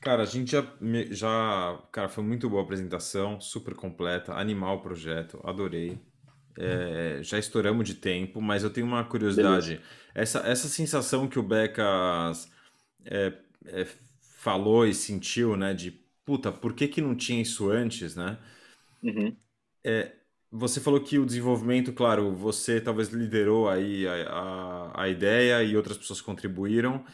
Cara, a gente já, já. Cara, foi muito boa a apresentação, super completa, animal o projeto, adorei. É, já estouramos de tempo, mas eu tenho uma curiosidade. Essa, essa sensação que o Becas é, é, falou e sentiu, né? De puta, por que, que não tinha isso antes, né? Uhum. É, você falou que o desenvolvimento, claro, você talvez liderou aí a, a, a ideia e outras pessoas contribuíram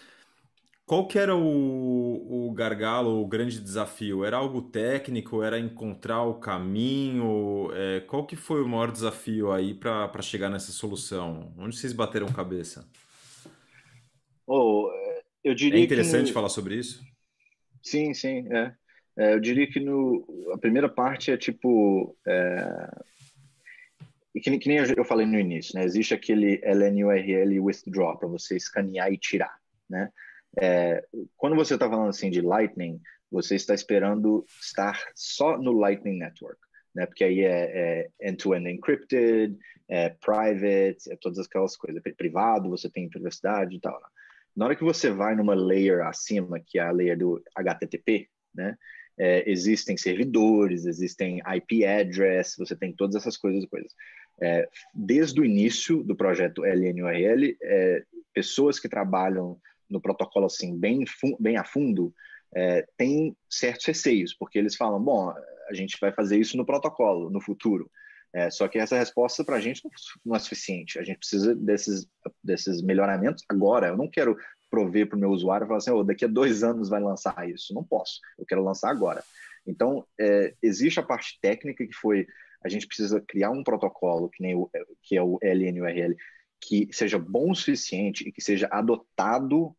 Qual que era o, o gargalo, o grande desafio? Era algo técnico? Era encontrar o caminho? É, qual que foi o maior desafio aí para chegar nessa solução? Onde vocês bateram cabeça? Oh, eu diria é interessante no... falar sobre isso? Sim, sim, é. é. eu diria que no, a primeira parte é tipo é, que, que nem eu falei no início, né? Existe aquele LNURL withdraw para você escanear e tirar, né? É, quando você está falando assim de Lightning, você está esperando estar só no Lightning Network, né? Porque aí é, é end-to-end encrypted, é private, é todas aquelas coisas. É privado, você tem privacidade e tal. Né? Na hora que você vai numa layer acima, que é a layer do HTTP, né? É, existem servidores, existem IP address, você tem todas essas coisas coisas. É, desde o início do projeto LNURL, é, pessoas que trabalham no protocolo assim bem, bem a fundo é, têm certos receios, porque eles falam, bom, a gente vai fazer isso no protocolo, no futuro. É, só que essa resposta para a gente não é suficiente. A gente precisa desses, desses melhoramentos agora. Eu não quero prover para o meu usuário e falar assim, oh, daqui a dois anos vai lançar isso. Não posso. Eu quero lançar agora. Então, é, existe a parte técnica que foi a gente precisa criar um protocolo que nem o que é o LNURL que seja bom o suficiente e que seja adotado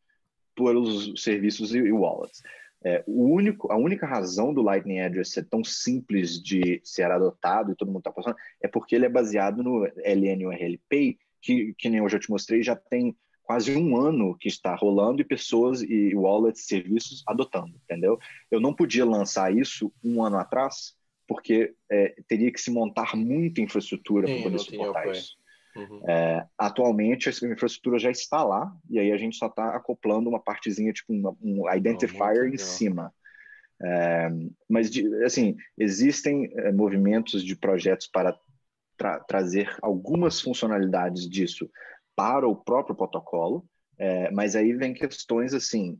pelos serviços e wallets. É, o único, a única razão do Lightning Address ser tão simples de ser adotado e todo mundo está passando é porque ele é baseado no LNURL Pay, que, que nem eu já te mostrei, já tem quase um ano que está rolando e pessoas e wallets, serviços adotando, entendeu? Eu não podia lançar isso um ano atrás, porque é, teria que se montar muita infraestrutura para poder suportar isso. Uhum. É, atualmente, essa infraestrutura já está lá, e aí a gente só está acoplando uma partezinha, tipo uma, um identifier oh, em cima. É, mas, assim, existem é, movimentos de projetos para tra trazer algumas funcionalidades disso para o próprio protocolo, é, mas aí vem questões assim,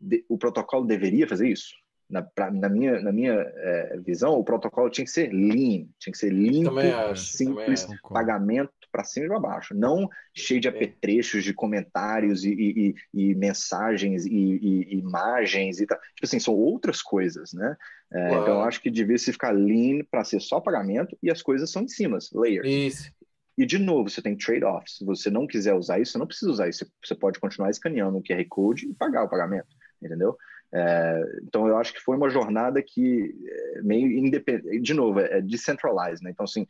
de, o protocolo deveria fazer isso? Na, pra, na minha, na minha é, visão, o protocolo tinha que ser lean, tinha que ser limpo, acho, simples, pagamento para cima e para baixo, não cheio de apetrechos, de comentários e, e, e, e mensagens e, imagens e tal. Tipo assim, são outras coisas, né? É, então, eu acho que devia se ficar lean para ser só pagamento e as coisas são em cima, layers. Isso. E, de novo, você tem trade-offs. Se você não quiser usar isso, você não precisa usar isso. Você pode continuar escaneando o QR Code e pagar o pagamento, entendeu? É, então, eu acho que foi uma jornada que é meio independente, de novo, é, é decentralized, né? Então, assim,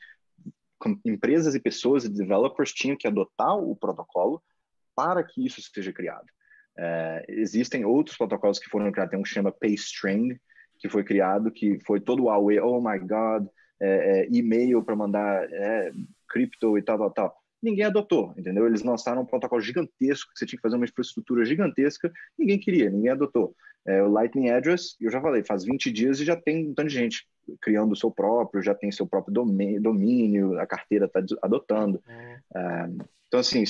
empresas e pessoas e developers tinham que adotar o protocolo para que isso seja criado. É, existem outros protocolos que foram criados, tem um que chama PayString, que foi criado, que foi todo o Huawei, oh my God, é, é, e-mail para mandar é, cripto e tal, tal, tal ninguém adotou, entendeu? Eles lançaram um protocolo gigantesco, que você tinha que fazer uma infraestrutura gigantesca, ninguém queria, ninguém adotou. É, o Lightning Address, eu já falei, faz 20 dias e já tem um tanto de gente criando o seu próprio, já tem seu próprio domínio, a carteira está adotando. É. É, então, assim,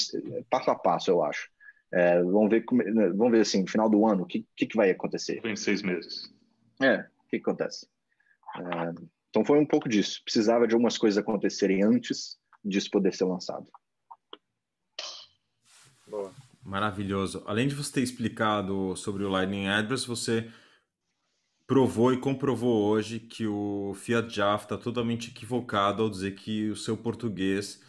passo a passo, eu acho. É, vamos ver, né, vamos ver assim, no final do ano, o que, que, que, vai acontecer? Em seis meses. É, o que, que acontece? É, então foi um pouco disso. Precisava de algumas coisas acontecerem antes disso poder ser lançado. Boa. Maravilhoso. Além de você ter explicado sobre o Lightning Address, você provou e comprovou hoje que o Fiat Java está totalmente equivocado ao dizer que o seu português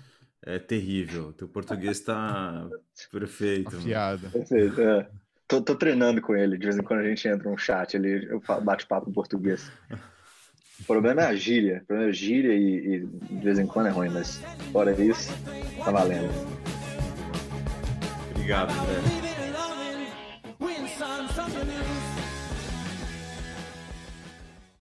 é terrível. O teu português está perfeito. Afiado. Perfeito, é. Tô, tô, treinando com ele. De vez em quando a gente entra num chat ali, eu bate papo em português. O problema é a gíria. O problema é a gíria e, e de vez em quando é ruim, mas fora isso, tá valendo. Obrigado, André.